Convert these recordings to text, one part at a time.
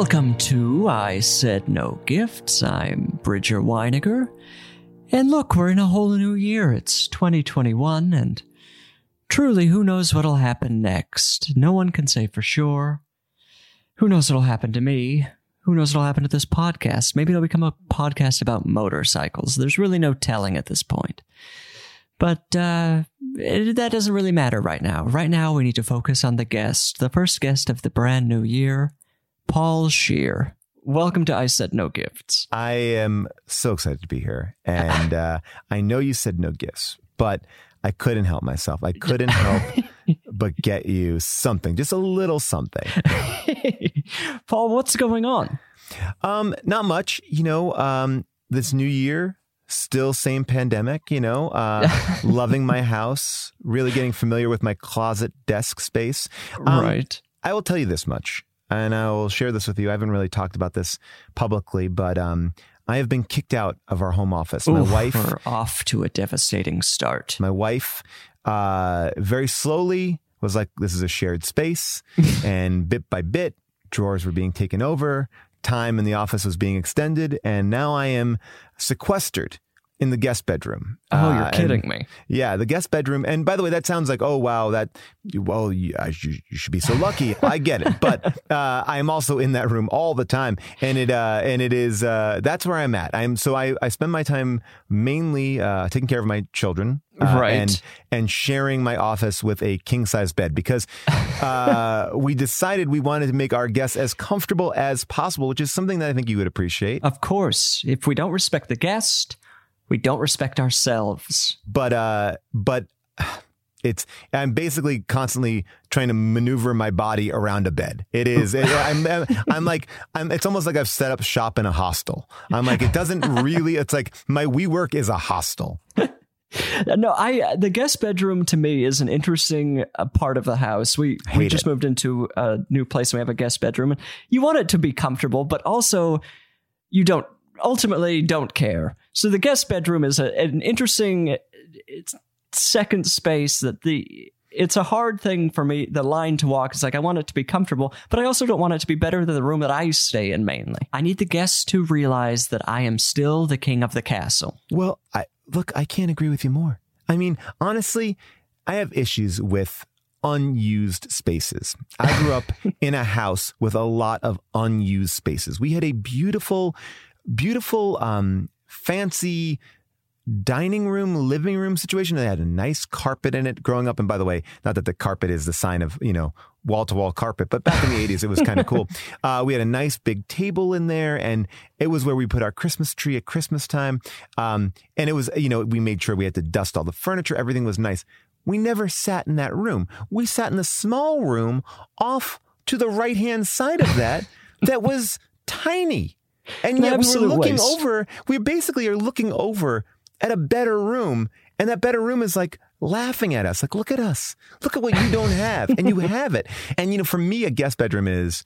Welcome to I Said No Gifts. I'm Bridger Winegar. And look, we're in a whole new year. It's 2021, and truly, who knows what'll happen next? No one can say for sure. Who knows what'll happen to me? Who knows what'll happen to this podcast? Maybe it'll become a podcast about motorcycles. There's really no telling at this point. But uh, it, that doesn't really matter right now. Right now, we need to focus on the guest, the first guest of the brand new year, Paul Scheer. Welcome to I Said No Gifts. I am so excited to be here. And uh, I know you said no gifts, but I couldn't help myself. I couldn't help but get you something, just a little something. Paul, what's going on? Um, not much, you know, um, this new year, still same pandemic, you know, uh, loving my house, really getting familiar with my closet desk space. Um, right. I will tell you this much, and I will share this with you. I haven't really talked about this publicly, but um, I have been kicked out of our home office. My Oof, wife, We're off to a devastating start. my wife, uh, very slowly was like, "This is a shared space," and bit by bit, drawers were being taken over. Time in the office was being extended, and now I am sequestered in the guest bedroom. Oh, Uh, you're and- kidding me. yeah, the guest bedroom. And by the way, that sounds like, oh, wow, that, well, you, I- you, you should be so lucky. I get it. But uh, I am also in that room all the time. And it, uh, and it is, uh, that's where I'm at. I'm, so I, I spend my time mainly uh, taking care of my children. uh, Right. And, and sharing my office with a king size bed because uh, we decided we wanted to make our guests as comfortable as possible, which is something that I think you would appreciate. Of course, if we don't respect the guest, we don't respect ourselves. but uh but it's i'm basically constantly trying to maneuver my body around a bed it is it, I'm, I'm like i'm it's almost like i've set up shop in a hostel i'm like it doesn't really it's like my WeWork is a hostel No, I the guest bedroom to me is an interesting uh, part of the house. We we just it. moved into a new place and we have a guest bedroom. And you want it to be comfortable, but also you don't ultimately don't care. So the guest bedroom is a, an interesting it's second space that the it's a hard thing for me the line to walk is like i want it to be comfortable but i also don't want it to be better than the room that i stay in mainly i need the guests to realize that i am still the king of the castle well i look i can't agree with you more i mean honestly i have issues with unused spaces. I grew up in a house with a lot of unused spaces. We had a beautiful, beautiful, um, fancy dining room, living room situation. They had a nice carpet in it growing up. And by the way, not that the carpet is the sign of, you know, wall to wall carpet, but back in the 80s, it was kind of cool. Uh, we had a nice big table in there, and it was where we put our Christmas tree at Christmas time. Um, and it was, you know, we made sure we had to dust all the furniture. Everything was nice. We never sat in that room. We sat in the small room off to the right hand side of that that was tiny. And An yet we were looking waste. over, we basically are looking over at a better room. And that better room is like laughing at us. Like, look at us. Look at what you don't have. And you have it. And, you know, for me, a guest bedroom is,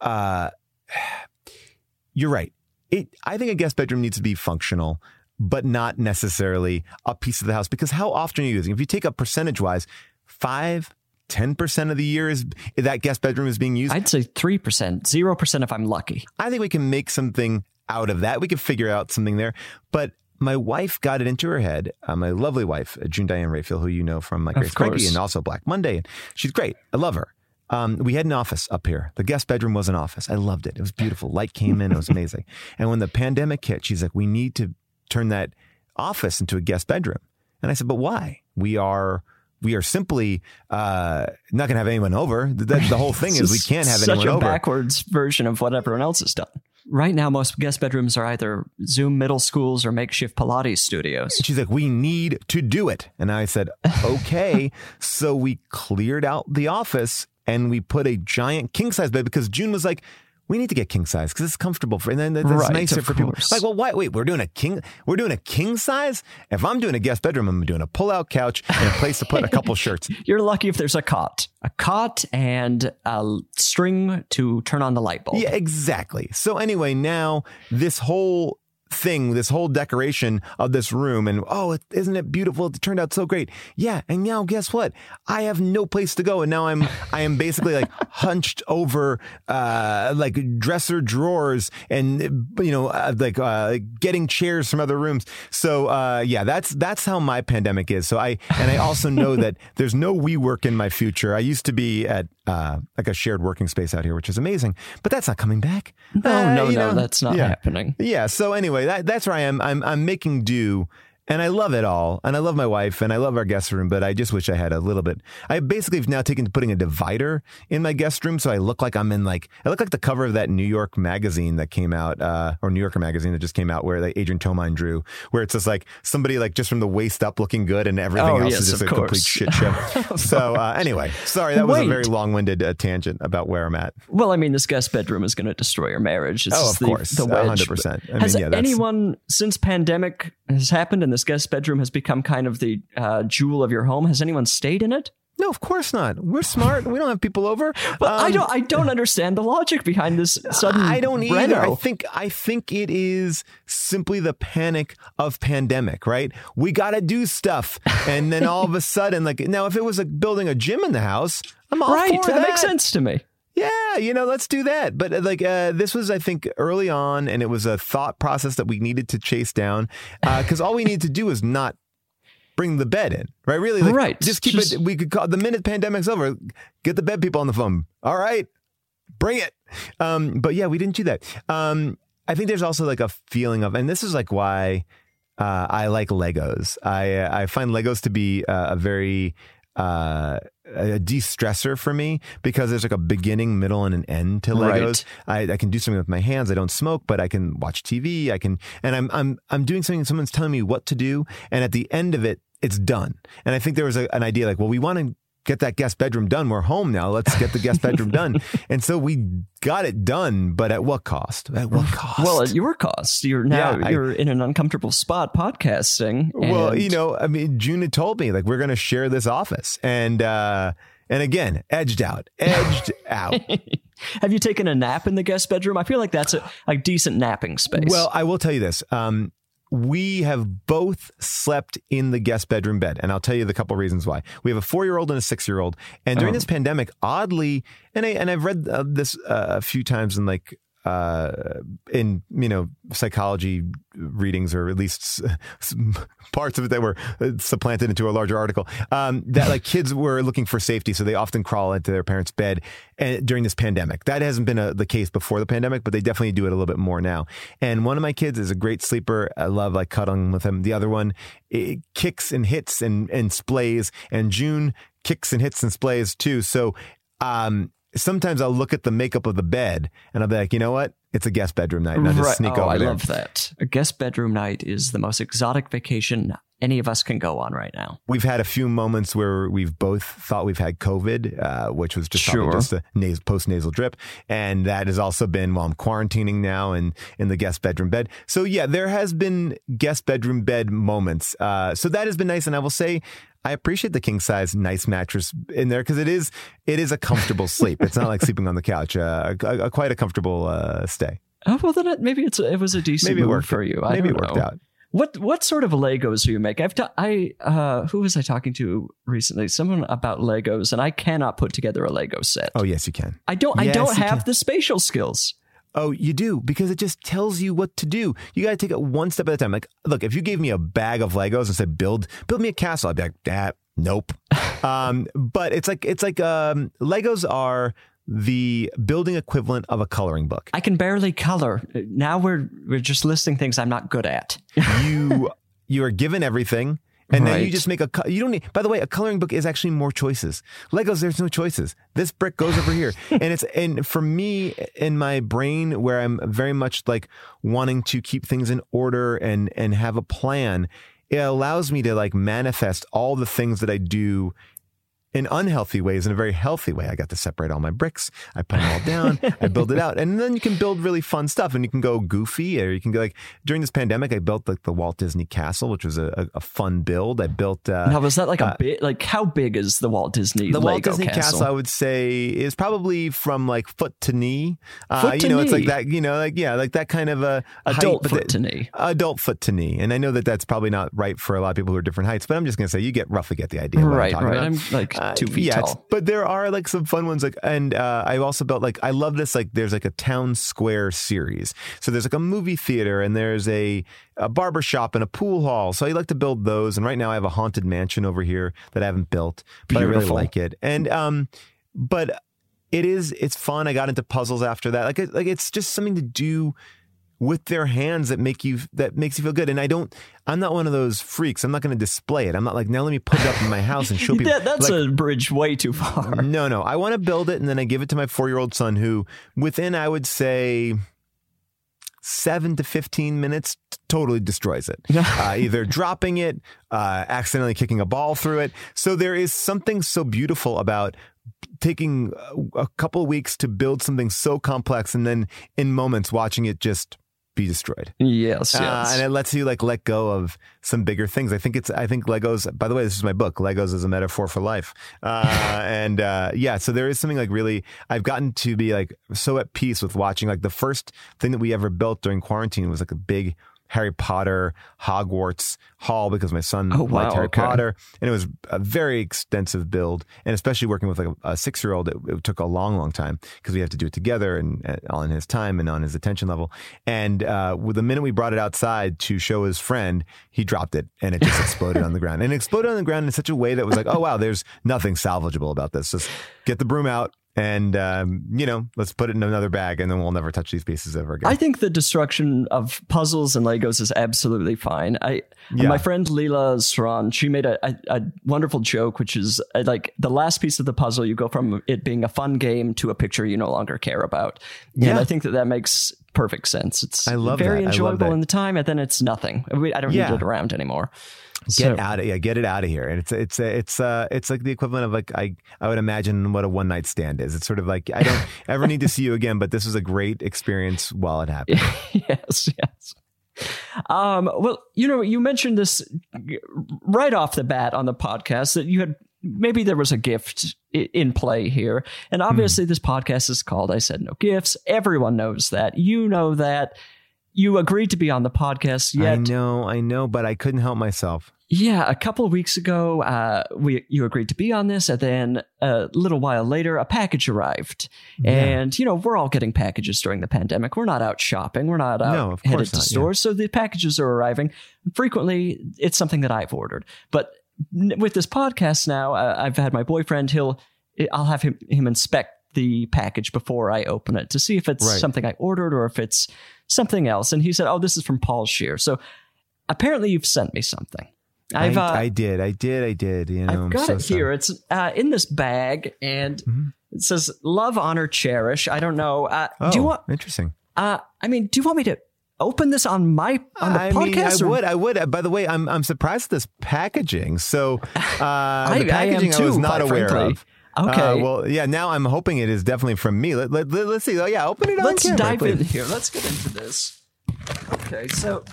uh, you're right. it, I think a guest bedroom needs to be functional, but not necessarily a piece of the house. Because how often are you using? If you take a percentage wise, five, 10% of the year is that guest bedroom is being used. I'd say 3%, 0% if I'm lucky. I think we can make something out of that. We can figure out something there. But my wife got it into her head. Uh, my lovely wife, uh, June Diane Raphael, who you know from like Grace. Frankie and also Black Monday. And she's great. I love her. Um, we had an office up here. The guest bedroom was an office. I loved it. It was beautiful. Light came in. It was amazing. and when the pandemic hit, she's like, we need to turn that office into a guest bedroom. And I said, but why? We are we are simply uh, not going to have anyone over. The, the whole thing is we can't have anyone over. Such a backwards version of what everyone else has done. Right now, most guest bedrooms are either Zoom middle schools or makeshift Pilates studios. And she's like, we need to do it. And I said, okay. so we cleared out the office and we put a giant king size bed because June was like, we need to get king size because it's comfortable for, and then that's Right, nicer for people. Like, well, why, wait, we're doing a king, we're doing a king size. If I'm doing a guest bedroom, I'm doing a pull out couch and a place to put a couple shirts. You're lucky if there's a cot, a cot and a string to turn on the light bulb. Yeah, exactly. So anyway, now this whole thing, this whole decoration of this room, and oh, isn't it beautiful? It turned out so great. Yeah, and now guess what? I have no place to go, and now I'm I am basically like hunched over uh, like dresser drawers, and you know, uh, like uh, getting chairs from other rooms. So uh, yeah, that's that's how my pandemic is. So I and I also know that there's no WeWork in my future. I used to be at uh, like a shared working space out here, which is amazing, but that's not coming back. No, Uh, no, no, know, that's not yeah. happening. Yeah. So anyway, that, that's where I am. I'm I'm making do, and I love it all, and I love my wife, and I love our guest room. But I just wish I had a little bit. I basically have now taken to putting a divider in my guest room, so I look like I'm in like I look like the cover of that New York magazine that came out, uh, or New Yorker magazine that just came out, where like Adrian Tomine drew, where it's just like somebody like just from the waist up looking good, and everything Oh, else yes, is just a complete shit show. so uh, anyway, sorry that was a very long winded uh, tangent about where I'm at. Well, I mean, this guest bedroom is going to destroy your marriage. It's Oh, of the, course. the wedge. hundred percent. I mean, Has yeah, anyone since pandemic has happened and this guest bedroom has become kind of the uh, jewel of your home? Has anyone stayed in it? No, of course not. We're smart. we don't have people over. But I Um, don't. I don't understand the logic behind this sudden. I don't either. I think I think it is simply the panic of pandemic, right? We got to do stuff, and then all of a sudden, like now, if it was like building a gym in the house, I'm all right. for that, That, makes sense to me. Yeah, you know, let's do that. But uh, like, uh, this was, I think, early on, and it was a thought process that we needed to chase down because all we need to do is not bring the bed in, right? Really, like, Right. Just keep Just- it. We could call the minute pandemic's over, get the bed people on the phone. All right, bring it. Um, but yeah, we didn't do that. Um, I think there's also like a feeling of, and this is like why uh, I like Legos. I uh, I find Legos to be uh, a very uh, a de-stressor for me because there's like a beginning, middle, and an end to Legos. I, I can do something with my hands. I don't smoke, but I can watch TV. I can, and I'm I'm I'm doing something. Someone's telling me what to do, and at the end of it, it's done. And I think there was a, an idea like, well, we want to get that guest bedroom done. We're home now. Let's get the guest bedroom done. And so we got it done, but at what cost? At what cost? Well, at your cost, you're now Yeah, you're in an uncomfortable spot podcasting. Well, and- you know, I mean, June had told me like we're going to share this office, and uh, and again, edged out, edged out. have you taken a nap in the guest bedroom? I feel like that's a, a decent napping space. Well, I will tell you this. Um, we have both slept in the guest bedroom bed, and I'll tell you the couple reasons why. We have a four-year-old and a six-year-old, and during Oh. this pandemic, oddly, and I and I've read uh, this uh, a few times in like uh, in you know psychology readings, or at least parts of it that were uh, supplanted into a larger article. Um, that like kids were looking for safety, so they often crawl into their parents' bed and, during this pandemic. That hasn't been a, the case before the pandemic, but they definitely do it a little bit more now. And one of my kids is a great sleeper. I love like cuddling with him. The other one it kicks and hits and and splays, and June kicks and hits and splays too. So. Um, Sometimes I'll look at the makeup of the bed and I'll be like, you know what? It's a guest bedroom night. And I'll just right. sneak oh, over I there. love that. A guest bedroom night is the most exotic vacation any of us can go on right now. We've had a few moments where we've both thought we've had COVID, uh, which was just Sure. just a nas- post nasal drip, and that has also been while I'm quarantining now and in the guest bedroom bed. So yeah, there has been guest bedroom bed moments. Uh, so that has been nice, and I will say. I appreciate the king size nice mattress in there because it is it is a comfortable sleep. It's not like sleeping on the couch. Uh, a, a- quite a comfortable uh, stay. Oh well, then it, maybe it's it was a decent Maybe it worked for you. I Maybe it worked know. out. What what sort of Legos do you make? I've ta- I uh who was I talking to recently? Someone about Legos, and I cannot put together a Lego set. Oh yes, you can. I don't. I don't have can. the spatial skills. Oh, you do because it just tells you what to do. You got to take it one step at a time. Like, look, if you gave me a bag of Legos and said build build me a castle, I'd be like, ah, nope. um, but it's like it's like um, Legos are the building equivalent of a coloring book. I can barely color. Now we're we're just listing things I'm not good at. You you are given everything. And then you just make a. You don't need. By the way, a coloring book is actually more choices. Legos, there's no choices. This brick goes over here, and it's and for me in my brain where I'm very much like wanting to keep things in order and and have a plan. It allows me to like manifest all the things that I do in unhealthy ways in a very healthy way. I got to separate all my bricks. I put them all down. I build it out, and then you can build really fun stuff. And you can go goofy, or you can go like during this pandemic. I built like the Walt Disney Castle, which was a, a, fun build. I built uh, now was that like a bit like how big is the Walt Disney the Lego Walt Disney castle? castle. I would say, is probably from like foot to knee. Uh, Foot you to know, it's like that. You know, like yeah, like that kind of a Adult height, foot the- to knee. Adult foot to knee, and I know that that's probably not right for a lot of people who are different heights. But I'm just going to say you get roughly get the idea. Right, I'm talking right. about. I'm like Uh, two feet yeah, tall. But there are like some fun ones. Like, and uh, I also built like I love this. Like, there's like a town square series. So there's like a movie theater, and there's a a barber shop and a pool hall. So I like to build those. And right now I have a haunted mansion over here that I haven't built, but I really like it. And um, but it is it's fun. I got into puzzles after that. Like, it, like it's just something to do with their hands that make you that makes you feel good. And I don't. I'm not one of those freaks. I'm not going to display it. I'm not like now. Let me put it up in my house and show people. That, that's like, a bridge way too far. no, no. I want to build it and then I give it to my four year old son who, within, I would say, seven to 15 minutes, totally destroys it. uh, either dropping it, uh, accidentally kicking a ball through it. So there is something so beautiful about taking a- a couple of weeks to build something so complex and then in moments watching it just be destroyed. Yes, Uh, yes. and it lets you like let go of some bigger things. I think it's I think Legos. By the way, this is my book. Legos is a metaphor for life. Uh, and uh, yeah, so there is something like really. I've gotten to be like so at peace with watching. Like the first thing that we ever built during quarantine was like a big Harry Potter Hogwarts hall because my son Oh, liked wow, Harry okay. Potter, and it was a very extensive build. And especially working with like a, a six year old, it, it took a long, long time because we have to do it together and uh, on his time and on his attention level. And uh, with the minute we brought it outside to show his friend, he dropped it and it just exploded on the ground. And it exploded on the ground in such a way that was like, oh wow, there's nothing salvageable about this. Just get the broom out. And um, you know, let's put it in another bag, and then we'll never touch these pieces ever again. I think the destruction of puzzles and Legos is absolutely fine. I Yeah. my friend Leela Saran, she made a, a, a wonderful joke, which is uh, like the last piece of the puzzle, you go from it being a fun game to a picture you no longer care about. And Yeah. I think that that makes perfect sense. It's I love very that. I love enjoyable in the time, and then it's nothing. We- I don't Yeah. need it around anymore. get So- out of yeah, get it out of here. And it's it's it's uh it's like the equivalent of like I I would imagine what a one night stand is. It's sort of like I don't ever need to see you again, but this was a great experience while it happened. yes, yes. Um, well, you know, you mentioned this right off the bat on the podcast that you had maybe there was a gift in play here. And obviously, this podcast is called I Said No Gifts. Everyone knows that. You know that. You agreed to be on the podcast, yet. I know, I know, but I couldn't help myself. yeah, a couple of weeks ago, uh, we you agreed to be on this, and then a little while later, a package arrived. And you know, we're all getting packages during the pandemic. We're not out shopping. We're not out No, headed to not, yeah. stores, so the packages are arriving. Frequently, it's something that I've ordered. But with this podcast now, uh, I've had my boyfriend. He'll I'll have him him inspect the package before I open it to see if it's Right. something I ordered or if it's something else. And he said, "Oh, this is from Paul Scheer." So apparently, you've sent me something. I've I, uh, I did, I did, I did. You know, I've I'm got so it sorry. here. It's uh, in this bag, and Mhm. it says "Love, Honor, Cherish." I don't know. Uh, Oh, do you want? interesting. Uh, I mean, do you want me to open this on my on the I podcast? mean, I or- would, I would. By the way, I'm I'm surprised at this packaging. So uh, I the packaging I, too, was not aware frankly. of. Okay. Uh, well, yeah. Now I'm hoping it is definitely from me. Let, let, let, us see. Oh, yeah. Open it on Let's camera, dive in here. Let's get into this. Okay, so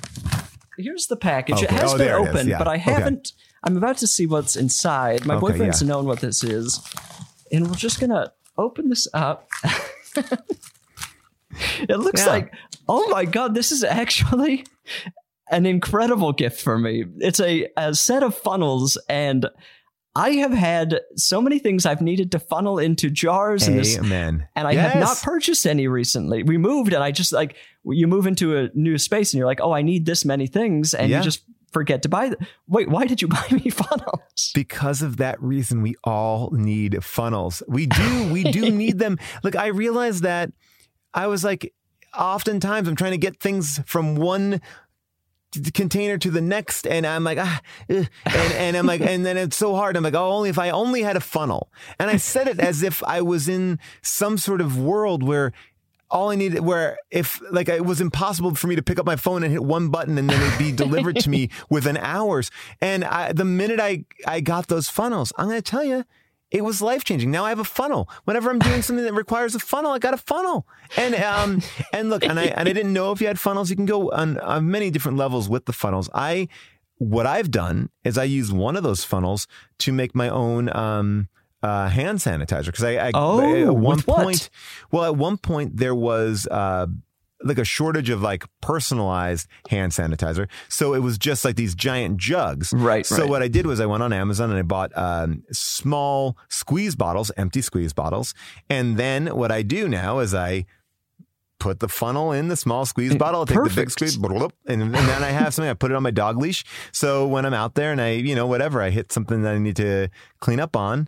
here's the package. It has Oh, been there it is. opened, Yeah. but I haven't. I'm about to see what's inside. My Okay, boyfriend's yeah. known what this is, and we're just gonna open this up. It looks Yeah. like, oh my God, this is actually an incredible gift for me. It's a, a set of funnels, and I have had so many things I've needed to funnel into jars and this Amen. and I have not purchased any recently. We moved, and I just like you move into a new space, and you're like, oh, I need this many things, and Yeah. you just forget to buy them. Wait, why did you buy me funnels? because of that reason we all need funnels we do we do need them like i realized that i was like oftentimes i'm trying to get things from one container to the next and i'm like ah, and, and i'm like and then it's so hard i'm like oh only if i only had a funnel and i said it as if i was in some sort of world where all I needed, where if like it was impossible for me to pick up my phone and hit one button and then it'd be delivered to me within hours. And I, the minute I I got those funnels, I'm going to tell you, it was life changing. Now I have a funnel. Whenever I'm doing something that requires a funnel, I got a funnel. And um and look, and I and I didn't know if you had funnels. You can go on, on many different levels with the funnels. I what I've done is I use one of those funnels to make my own um, uh, hand sanitizer because I, I Oh, at one with what? point, well, at one point there was. Uh, like a shortage of like personalized hand sanitizer. So it was just like these giant jugs. Right, So right. what I did was I went on Amazon and I bought um, small squeeze bottles, empty squeeze bottles. And then what I do now is I put the funnel in the small squeeze bottle, I'll take the big squeeze, and, and then I have something. I put it on my dog leash. So when I'm out there and I, you know, whatever, I hit something that I need to clean up on.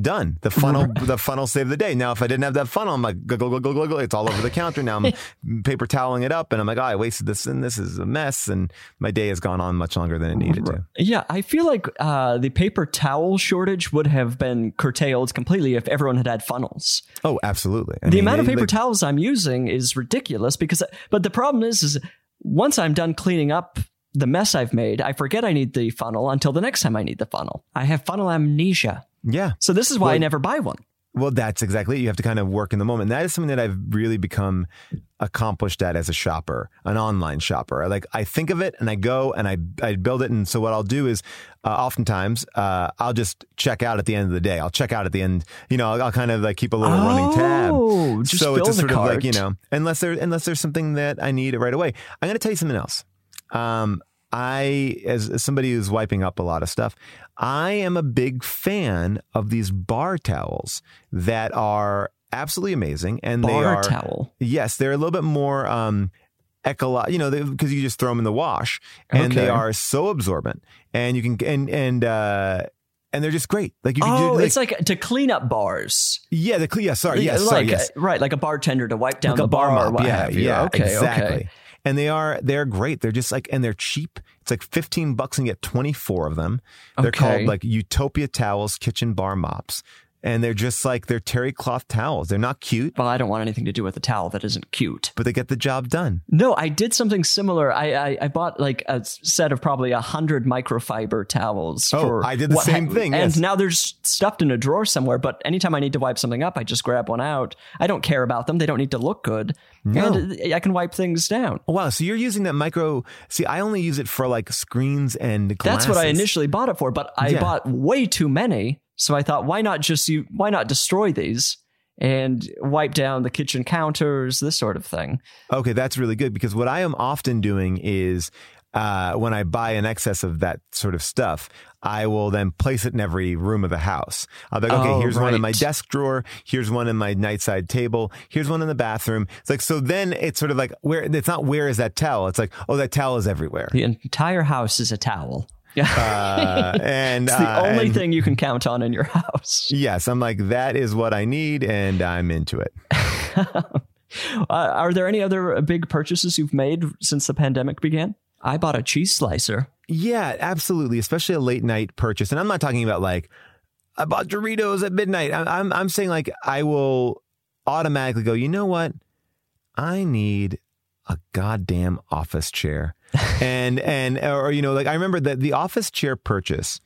Done. The funnel, the funnel saved the day. Now, if I didn't have that funnel, I'm like, glug, glug, glug, glug, it's all over the counter. Now I'm paper toweling it up, and I'm like, oh, I wasted this, and this is a mess, and my day has gone on much longer than it needed to. Yeah, I feel like uh, the paper towel shortage would have been curtailed completely if everyone had had funnels. Oh, absolutely. I the mean, amount of paper like- towels I'm using is ridiculous because, but the problem is, is once I'm done cleaning up the mess I've made, I forget I need the funnel until the next time I need the funnel. I have funnel amnesia. Yeah. So this is why I never buy one. Well, that's exactly it. You have to kind of work in the moment. And that is something that I've really become accomplished at as a shopper, an online shopper. I like I think of it and I go and I I build it. And so what I'll do is, uh, oftentimes, uh, I'll just check out at the end of the day. I'll check out at the end. You know, I'll, I'll kind of like keep a little running tab. Oh, just so it's the sort of like you know, unless there unless there's something that I need right away. I'm going to tell you something else. Um, I, as, as somebody who's wiping up a lot of stuff, I am a big fan of these bar towels that are absolutely amazing, and they are bar towel. yes, they're a little bit more um, ecolo- you know, because you just throw them in the wash, and they are so absorbent, and you can and and uh, and they're just great. Like you can Oh, do, like, it's like to clean up bars. yeah, the cle- yeah, sorry, yes, like, sorry, yes. right, like a bartender to wipe down Like the a bar bar. or what Yeah, have you. yeah, okay, exactly. okay. And they are they're great. They're just like and they're cheap. It's like fifteen bucks and you get twenty four of them. They're Okay. called like Utopia towels, kitchen bar mops, and they're just like they're terry cloth towels. They're not cute, Well, I don't want anything to do with a towel that isn't cute. but they get the job done. No, I did something similar. I I, I bought like a set of probably a hundred microfiber towels. Oh, for I did the what- same thing, and yes. now they're stuffed in a drawer somewhere. But anytime I need to wipe something up, I just grab one out. I don't care about them; they don't need to look good, No. and uh, I can wipe things down. Wow, so you're using that micro? See, I only use it for like screens and glasses. That's what I initially bought it for, but I Yeah. bought way too many. So I thought, why not just you? Why not destroy these and wipe down the kitchen counters, this sort of thing? Okay, that's really good because what I am often doing is uh, when I buy an excess of that sort of stuff, I will then place it in every room of the house. I'll be like, okay, Oh, here's one in my desk drawer. Here's one in my nightside table. Here's one in the bathroom. It's like, so then it's sort of like, where, it's not where is that towel? It's like, oh, that towel is everywhere. The entire house is a towel. Yeah. Uh, and it's the uh, only and- thing you can count on in your house. Yes, I'm like, that is what I need, and I'm into it. Uh, are there any other big purchases you've made since the pandemic began? I bought a cheese slicer. Yeah, absolutely. Especially a late night purchase. And I'm not talking about like, I bought Doritos at midnight. I- I'm, I'm saying like, I will automatically go, you know what? I need a goddamn office chair. and, and, or, you know, like I remember that the office chair purchase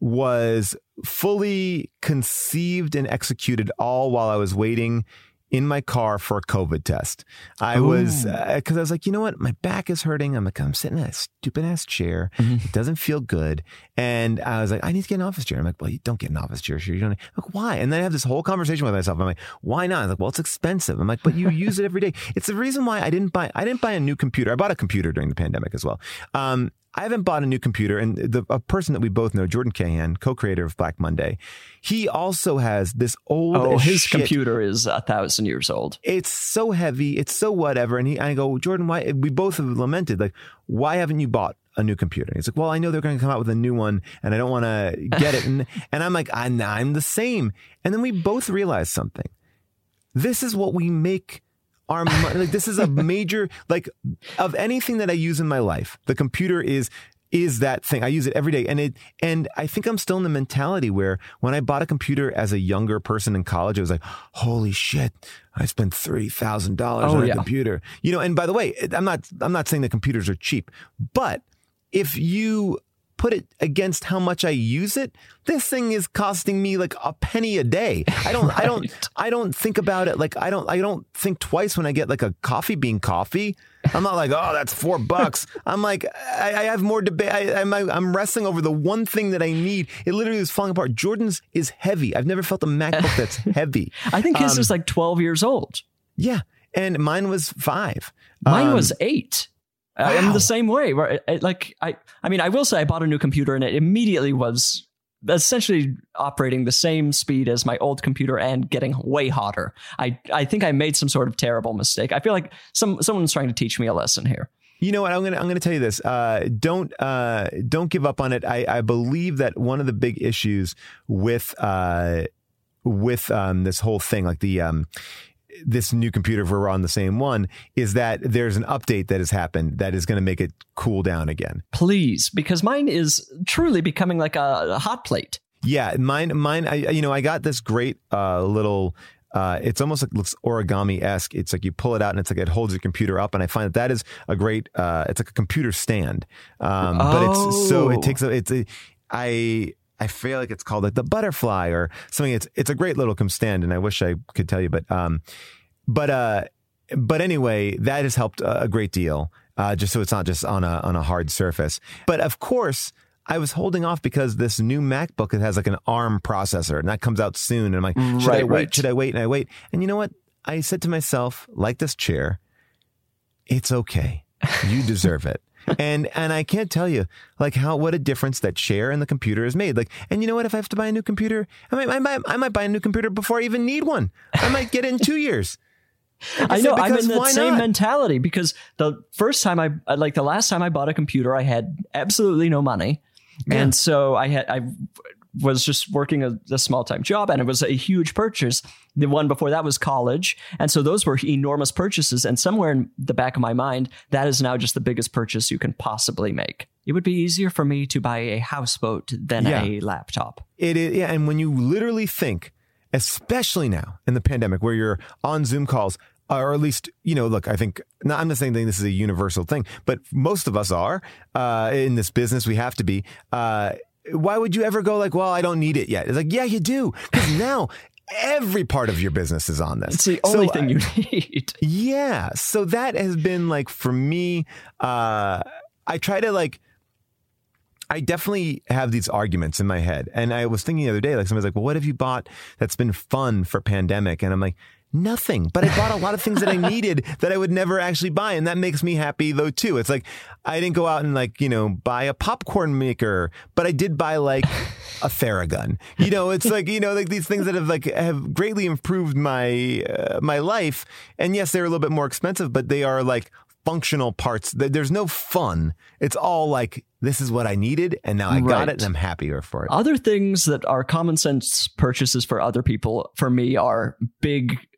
was fully conceived and executed all while I was waiting in my car for a COVID test. I was because I was like, you know what, my back is hurting. I'm like, I'm sitting in a stupid ass chair. It doesn't feel good, and I was like, I need to get an office chair. I'm like, well, you don't get an office chair. You don't. I'm like, why? And then I have this whole conversation with myself. I'm like, why not? I'm like, well, it's expensive. I'm like, but you use it every day. It's the reason why I didn't buy. I didn't buy a new computer. I bought a computer during the pandemic as well. Um, I haven't bought a new computer, and the a person that we both know, Jordan Cahan, co-creator of Black Monday, he also has this old. Oh, his shit- computer is a thousand years old. It's so heavy. It's so whatever. And he, I go, Jordan, why? We both have lamented, like, why haven't you bought a new computer? And He's like, well, I know they're going to come out with a new one, and I don't want to get it. And and I'm like, I'm, I'm the same. And then we both realized something. This is what we make our money. Like, this is a major like of anything that I use in my life. The computer is is that thing. I use it every day. And it and I think I'm still in the mentality where when I bought a computer as a younger person in college, I was like, holy shit, I spent thirty thousand dollars Oh, on a yeah. computer. You know, and by the way, I'm not I'm not saying that computers are cheap, but if you put it against how much I use it, this thing is costing me like a penny a day. I don't I don't I don't think about it like I don't I don't think twice when I get like a coffee bean coffee. I'm not like, oh, that's four bucks. I'm like, I, I have more debate. I, I'm, I'm wrestling over the one thing that I need. It literally is falling apart. Jordan's is heavy. I've never felt a MacBook that's heavy. I think his Um, is like 12 years old. Yeah, and mine was five. Mine Um, was eight. I- I'm the same way. Where like I, I mean, I will say I bought a new computer and it immediately was essentially operating the same speed as my old computer and getting way hotter. I, I think I made some sort of terrible mistake. I feel like some someone's trying to teach me a lesson here. You know what? I'm gonna I'm gonna tell you this. Uh, don't uh, don't give up on it. I, I believe that one of the big issues with uh, with um, this whole thing, like the um, this new computer, if we're on the same one, is that there's an update that has happened that is going to make it cool down again. Please, because mine is truly becoming like a, a hot plate. Yeah, mine, mine. I, you know, I got this great uh, little. Uh, it's almost like looks origami esque. It's like you pull it out and it's like it holds your computer up, and I find that that is a great. Uh, it's like a computer stand, um, but it's so Oh. it takes a. It's a. I I feel like it's called like the butterfly or something. It's it's a great little stand, and I wish I could tell you, but um, but uh, but anyway, that has helped a great deal. Uh, just so it's not just on a on a hard surface. But of course, I was holding off because this new MacBook it has like an ARM processor, and that comes out soon. And I'm like, should I wait? right. Should I wait? And I wait. And you know what? I said to myself, like this chair, it's okay. You deserve it. And and I can't tell you like how what a difference that chair and the computer has made. Like, and you know what? If I have to buy a new computer, I might I might, I might buy a new computer before I even need one. I might get in two years. I know I'm because in that why same not? mentality because the first time I like the last time I bought a computer, I had absolutely no money, Yeah. and so I had I was just working a, a small time job, and it was a huge purchase. The one before that was college, and so those were enormous purchases. And somewhere in the back of my mind, that is now just the biggest purchase you can possibly make. It would be easier for me to buy a houseboat than Yeah. a laptop. It is, yeah. And when you literally think, especially now in the pandemic where you're on Zoom calls, or at least, you know, look, I think, I'm not saying this is a universal thing, but most of us are uh, in this business. We have to be. Uh, why would you ever go like, well, I don't need it yet? It's like, yeah, you do. Because now every part of your business is on this. It's the only uh, thing you need. yeah. So that has been like for me, uh, I try to like I definitely have these arguments in my head. And I was thinking the other day, like somebody's like, well, what have you bought that's been fun for pandemic? And I'm like, nothing. But I bought a lot of things that I needed that I would never actually buy. And that makes me happy though, too. It's like, I didn't go out and like, you know, buy a popcorn maker, but I did buy like a Theragun. You know, it's like, you know, like these things that have like, have greatly improved my, uh, my life. And yes, they're a little bit more expensive, but they are like, functional parts. There's no fun. It's all like this is what I needed, and now I got it, and I'm happier for it. Other things that are common sense purchases for other people, for me, are big,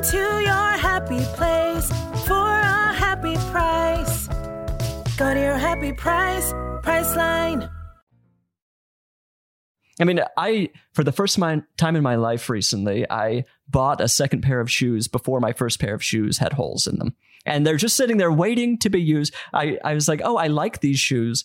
To your happy place for a happy price. Go to your happy price, Priceline. I mean, I for the first time in my life recently, I bought a second pair of shoes before my first pair of shoes had holes in them, and they're just sitting there waiting to be used. I I was like, oh, I like these shoes.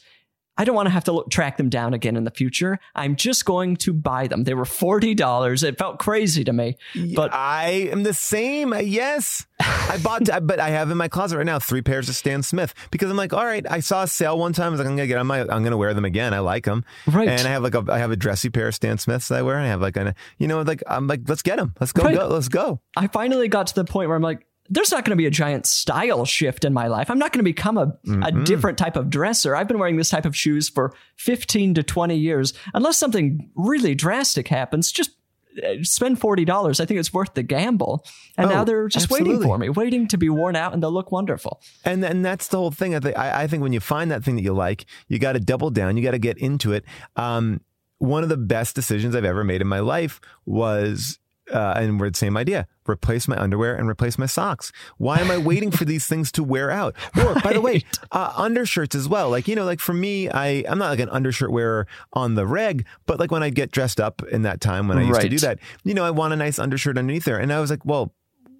I don't want to have to look, track them down again in the future. I'm just going to buy them. They were forty dollars. It felt crazy to me, but I am the same. Yes, I bought, but I have in my closet right now three pairs of Stan Smith because I'm like, all right. I saw a sale one time. I was like, I'm gonna get them. I'm gonna wear them again. I like them, Right. And I have like a, I have a dressy pair of Stan Smiths that I wear. And I have like a, you know, like I'm like, let's get them. Let's go, Right. go, let's go. I finally got to the point where I'm like, there's not going to be a giant style shift in my life. I'm not going to become a, a different type of dresser. I've been wearing this type of shoes for 15 to 20 years. Unless something really drastic happens, just uh, spend $40. I think it's worth the gamble. And Oh, now they're just waiting for me, waiting to be worn out and they'll look wonderful. And and that's the whole thing. I think I, I think when you find that thing that you like, you got to double down. You got to get into it. Um, one of the best decisions I've ever made in my life was. Uh, and we're the same idea. Replace my underwear and replace my socks. Why am I waiting for these things to wear out? Or, by the way, uh, undershirts as well. Like you know, like for me, I I'm not like an undershirt wearer on the reg, but like when I get dressed up in that time when I used to do that, you know, I want a nice undershirt underneath there. And I was like, well,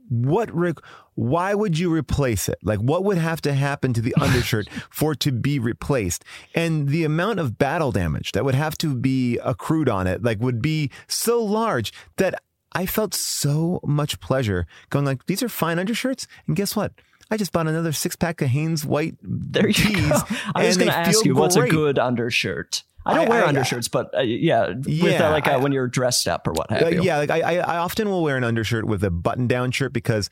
what Rick why would you replace it like what would have to happen to the undershirt for it to be replaced and the amount of battle damage that would have to be accrued on it like would be so large that i felt so much pleasure going like these are fine undershirts and guess what I just bought another six pack of Hanes white There you tees. go. I was going to ask you, what's a good undershirt? I don't I- wear I- undershirts, but uh, yeah, with Yeah, uh, like uh, I- when you're dressed up or what have you. yeah, like I, I, I often will wear an undershirt with a button-down shirt because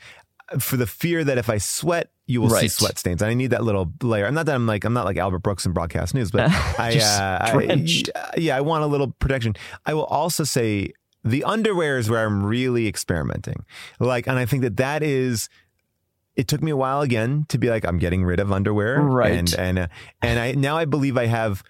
uh, for the fear that if I sweat, you will see sweat stains. I need that little layer. I'm not that I'm like I'm not like Albert Brooks in broadcast news, but I, uh, I- yeah, I want a little protection. I will also say the underwear is where I'm really experimenting. Like, and I think that that is. It took me a while again to be like I'm getting rid of underwear, Right. And and uh, and I now I believe I have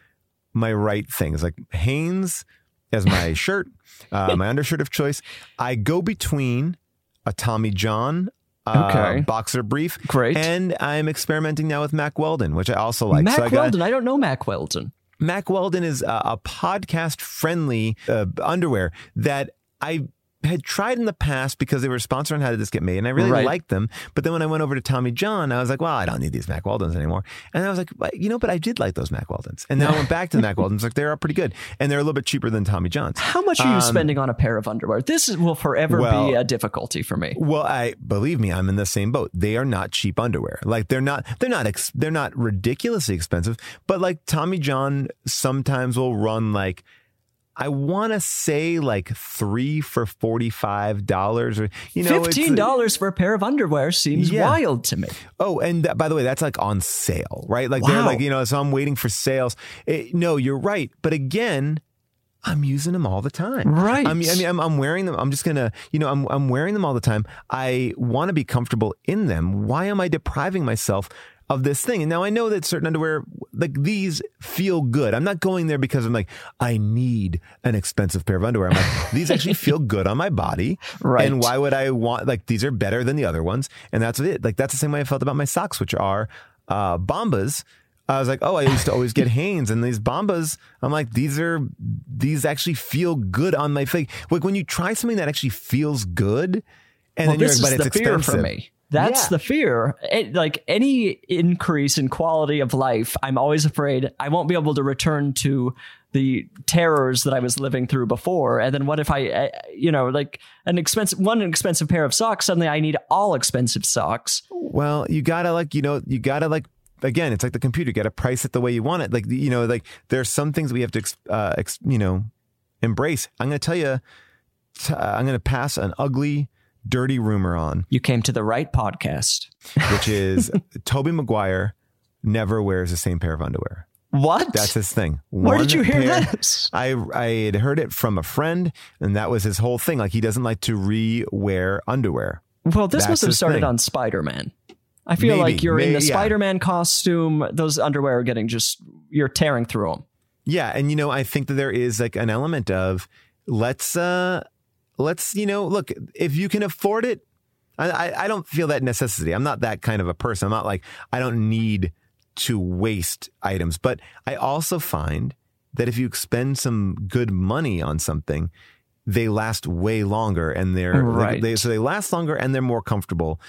my right things like Hanes as my shirt, uh, my undershirt of choice. I go between a Tommy John. Uh, Okay. boxer brief, Great. and I'm experimenting now with Mack Weldon, which I also like. Mack so I got, Weldon. I don't know Mack Weldon. Mack Weldon is a, a podcast friendly uh, underwear that I had tried in the past because they were sponsored on How Did This Get Made, and I really Right. liked them. But then when I went over to Tommy John, I was like, well, I don't need these Mack Weldons anymore. And I was like, you know, but I did like those Mack Weldons. And then I went back to the Mack Weldons, like they're pretty good, and they're a little bit cheaper than Tommy John's. How much are you Um, spending on a pair of underwear? This is- will forever well- be a difficulty for me. Well, I believe me, I'm in the same boat. They are not cheap underwear. Like they're not, they're not, ex, they're not ridiculously expensive. But like Tommy John sometimes will run like, I want to say like three for forty five dollars, or you know, Fifteen dollars for a pair of underwear seems Yeah. wild to me. Oh, and that, by the way, that's like on sale, right? Like they're like, you know, so I'm waiting for sales. It- no, you're right. But again, I'm using them all the time. Right. I mean, I mean, I'm, I'm wearing them. I'm just gonna, you know, I'm I'm wearing them all the time. I want to be comfortable in them. Why am I depriving myself of this thing? And now I know that certain underwear, like these, feel good. I'm not going there because I'm like, I need an expensive pair of underwear. I'm like, these actually feel good on my body. Right. And why would I want like these are better than the other ones? And that's it. Like that's the same way I felt about my socks, which are uh, Bombas. I was like, oh, I used to always get Hanes, and these Bombas. I'm like, these are these actually feel good on my feet. Like when you try something that actually feels good, and Well, then you're like, but it's expensive. for me. That's Yeah. the fear. It, like any increase in quality of life, I'm always afraid I won't be able to return to the terrors that I was living through before. And then what if I, uh, you know, like an expensive one expensive pair of socks? Suddenly, I need all expensive socks. Well, you gotta like, you know, you gotta like. Again, it's like the computer. You got to price it the way you want it. Like you know, like there's some things we have to, ex- uh, ex, you know, embrace. I'm going to tell you, t- uh, I'm going to pass an ugly, dirty rumor on, You came to the right podcast. which is Tobey Maguire never wears the same pair of underwear. What? That's his thing. Where did you hear pair- this? I I had heard it from a friend, and that was his whole thing. Like he doesn't like to re-wear underwear. Well, this That's must have started thing. on Spider Man. I feel Maybe, like you're in the yeah. Spider Man costume. Those underwear are getting just, you're tearing through them. Yeah, and you know, I think that there is like an element of let's uh let's you know look if you can afford it, I, I, don't feel that necessity. I'm not that kind of a person. I'm not like, I don't need to waste items. But I also find that if you expend some good money on something, they last way longer and they're Right. they, so they last longer and they're more comfortable.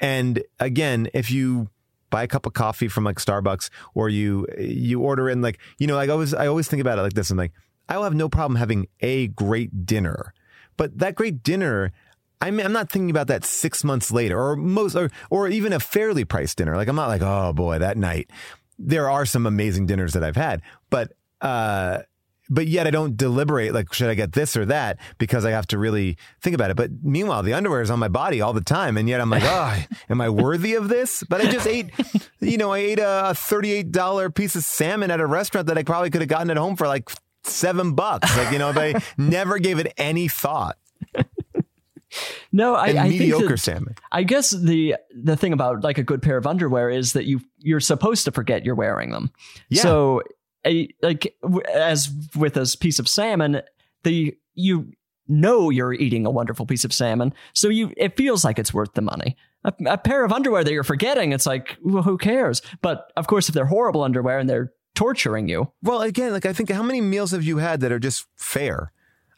And again, if you buy a cup of coffee from like Starbucks or you you order in like you know like I always I always think about it like this. I'm like I will have no problem having a great dinner, but that great dinner. I mean, I'm not thinking about that six months later, or most, or or even a fairly priced dinner. Like I'm not like, oh boy, that night. There are some amazing dinners that I've had, but uh, but yet I don't deliberate like should I get this or that because I have to really think about it. But meanwhile, the underwear is on my body all the time, and yet I'm like, oh, am I worthy of this? But I just ate, you know, I ate a thirty-eight dollar piece of salmon at a restaurant that I probably could have gotten at home for like seven bucks. Like you know, they never gave it any thought. No, I, I think mediocre that- salmon. I guess the the thing about like a good pair of underwear is that you you're supposed to forget you're wearing them. Yeah. So, a, like w- as with a piece of salmon, the you know you're eating a wonderful piece of salmon, so you it feels like it's worth the money. A, a pair of underwear that you're forgetting, it's like well, who cares? But of course, if they're horrible underwear and they're torturing you, Well, again, like I think how many meals have you had that are just fair?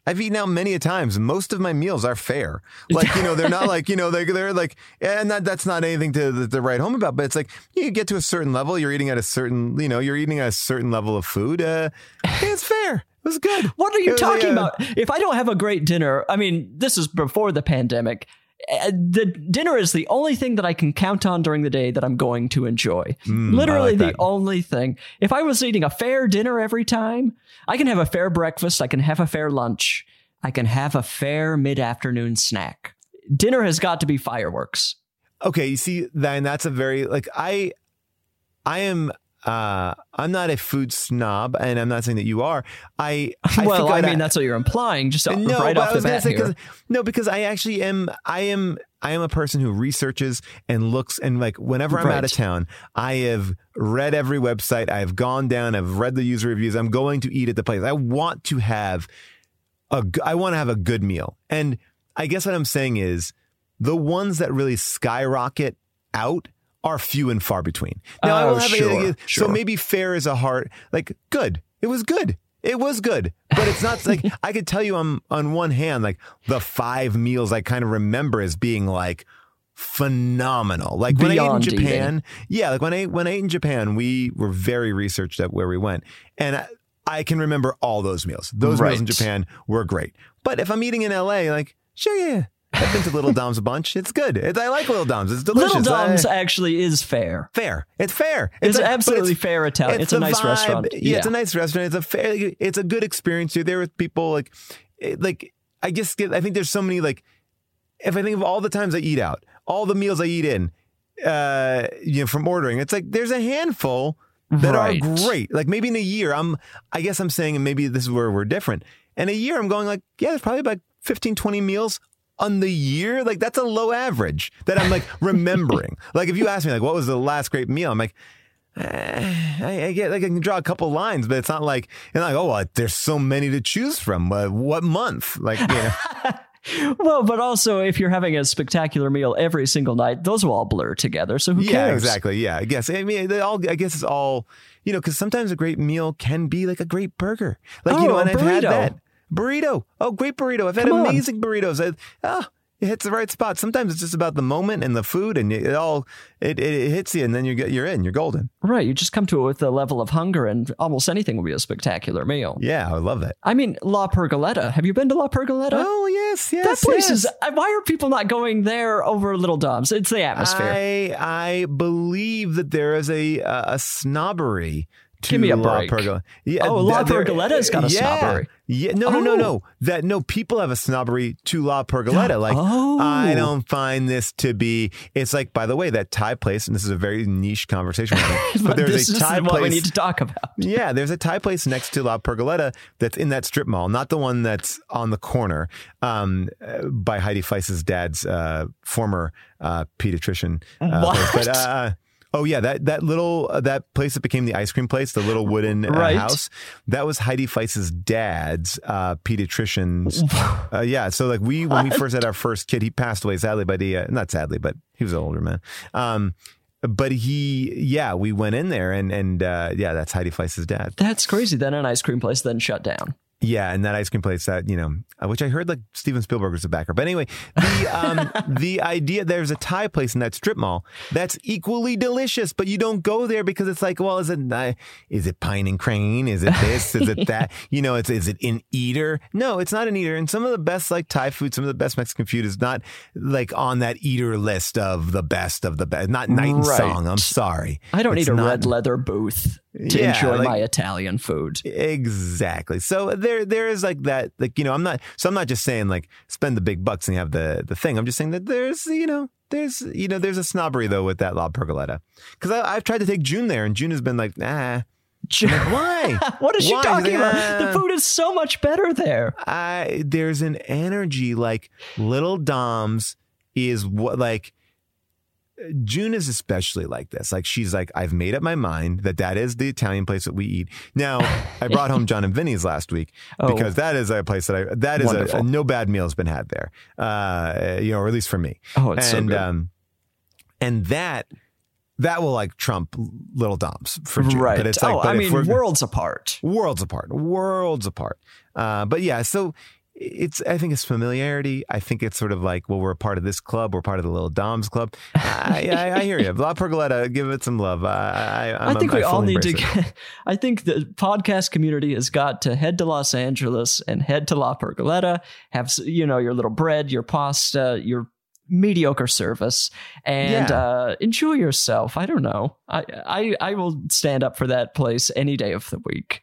I've eaten out many a times. Most of my meals are fair. Like, you know, they're not like, you know, they're, they're like, and that, that's not anything to, to write home about, but it's like you get to a certain level, you're eating at a certain, you know, you're eating at a certain level of food. Uh, it's fair. It was good. What are you was, talking uh, about? If I don't have a great dinner, I mean, this is before the pandemic. Uh, The dinner is the only thing that I can count on during the day that I'm going to enjoy. Literally like the that. only thing. If I was eating a fair dinner every time, I can have a fair breakfast, I can have a fair lunch, I can have a fair mid afternoon snack. Dinner has got to be fireworks. Okay, you see, then that's a very like I, I am. Uh, I'm not a food snob, and I'm not saying that you are. I, I well, think I mean, that's what you're implying, just no, right off I the bat say, here. no, because I actually am. I am. I am a person who researches and looks and like whenever I'm out of town, I have read every website. I've gone down. I've read the user reviews. I'm going to eat at the place. I want to have a. I want to have a good meal, and I guess what I'm saying is the ones that really skyrocket out are few and far between. Now I Oh, will have a- sure, so maybe fair is a heart like good. It was good. It was good, but it's not like I could tell you on on one hand like the five meals I kind of remember as being like phenomenal. Like when I ate in Beyond Japan, yeah, like when I when I ate in Japan, we were very researched at where we went, and I, I can remember all those meals. Those meals in Japan were great. But if I'm eating in LA, like sure, yeah. I've been to Little Dom's a bunch. It's good. It, I like Little Dom's. It's delicious. Little Dom's I- actually is fair. fair. It's fair. It's a- but absolutely fair Italian. It's a nice vibe. restaurant. Yeah, it's a nice restaurant. It's a fair. It's a good experience. You're there with people. Like, it- like I just get. I think there's so many. Like, if I think of all the times I eat out, all the meals I eat in, uh, you know, from ordering, it's like there's a handful that Right. are great. Like maybe in a year, I'm. I guess I'm saying, and maybe this is where we're different. In a year, I'm going like, yeah, there's probably about 15, 20 meals on the year. Like that's a low average that I'm like remembering. like if you ask me, like, what was the last great meal? I'm like. Eh, I, I get like I can draw a couple lines, but it's not like you're like oh well, there's so many to choose from. Uh, what month? Like you know, Well, but also if you're having a spectacular meal every single night, those will all blur together. So who yeah, cares? exactly. Yeah, I guess. I mean, they all. I guess it's all you know, because sometimes a great meal can be like a great burger. Like you Oh, know, and I've had that burrito. Oh, great burrito! I've had Come on. amazing burritos. I, ah, it hits the right spot. Sometimes it's just about the moment and the food, and it all it, it hits you, and then you get you're in. You're golden. Right. You just come to it with a level of hunger, and almost anything will be a spectacular meal. Yeah, I love that. I mean, La Pergoletta. Have you been to La Pergoletta? Oh yes, yes. that place yes. is. uh, Why are people not going there over Little Dom's? It's the atmosphere. I I believe that there is a a snobbery. Give me a La break. Pergola. Yeah, Oh, La Pergoletta's got a yeah. snobbery. Yeah, no, no, no, Oh. no. That no people have a snobbery to La Pergoletta. Like Oh. I don't find this to be. It's like by the way that Thai place, and this is a very niche conversation, having, but there's this a Thai what place. we need to talk about. Yeah, there's a Thai place next to La Pergoletta that's in that strip mall, not the one that's on the corner um, uh, by Heidi Fleiss's dad's uh, former uh, pediatrician. Uh, What? place. But, uh, Oh yeah, that that little uh, that place that became the ice cream place, the little wooden uh, Right. house. That was Heidi Fleiss's dad's uh, pediatrician's. uh, yeah, so like we when we first had our first kid, he passed away sadly, but he uh, not sadly, but he was an older man. Um, but he, yeah, we went in there and and uh, yeah, that's Heidi Fleiss's dad. That's crazy. Then an ice cream place then shut down. Yeah, and that ice cream place that you know, which I heard like Steven Spielberg was a backer. But anyway, the um, the idea there's a Thai place in that strip mall that's equally delicious, but you don't go there because it's like, well, is it uh, is it Pine and Crane? Is it this? Is it that? You know, it's is it an eater? No, it's not an eater. And some of the best like Thai food, some of the best Mexican food is not like on that eater list of the best of the best. Not Night and Right. Song. I'm sorry. I don't It's need a not- red leather booth to Yeah, enjoy like- my Italian food. Exactly. So there there is like that like you know I'm not so I'm not just saying like spend the big bucks and have the the thing. I'm just saying that there's you know there's you know there's a snobbery though with that La Pergoletta because I've tried to take June there and June has been like nah why what is she talking like, about? The "Ah." food is so much better there. I there's an energy like little Dom's is what like June is especially like this. Like she's like, I've made up my mind that that is the Italian place that we eat. Now, I brought home Jon and Vinny's last week Oh. because that is a place that I that is a, Wonderful. no bad meal has been had there. Uh, you know, or at least for me. Oh, it's so and good. um, and that that will like trump Little Dom's for June. right. But it's like, oh, but I mean, worlds apart. worlds apart, worlds apart. Uh, but yeah, so it's I think it's familiarity. I think it's sort of like, well, we're a part of this club. We're part of the Little Dom's club. I, I, I hear you. La Pergoletta, give it some love. I, I, think we I all need to. Get, I think the podcast community has got to head to Los Angeles and head to La Pergoletta. Have you know your little bread, your pasta, your mediocre service, and Yeah. uh, enjoy yourself. I don't know. I, I I will stand up for that place any day of the week.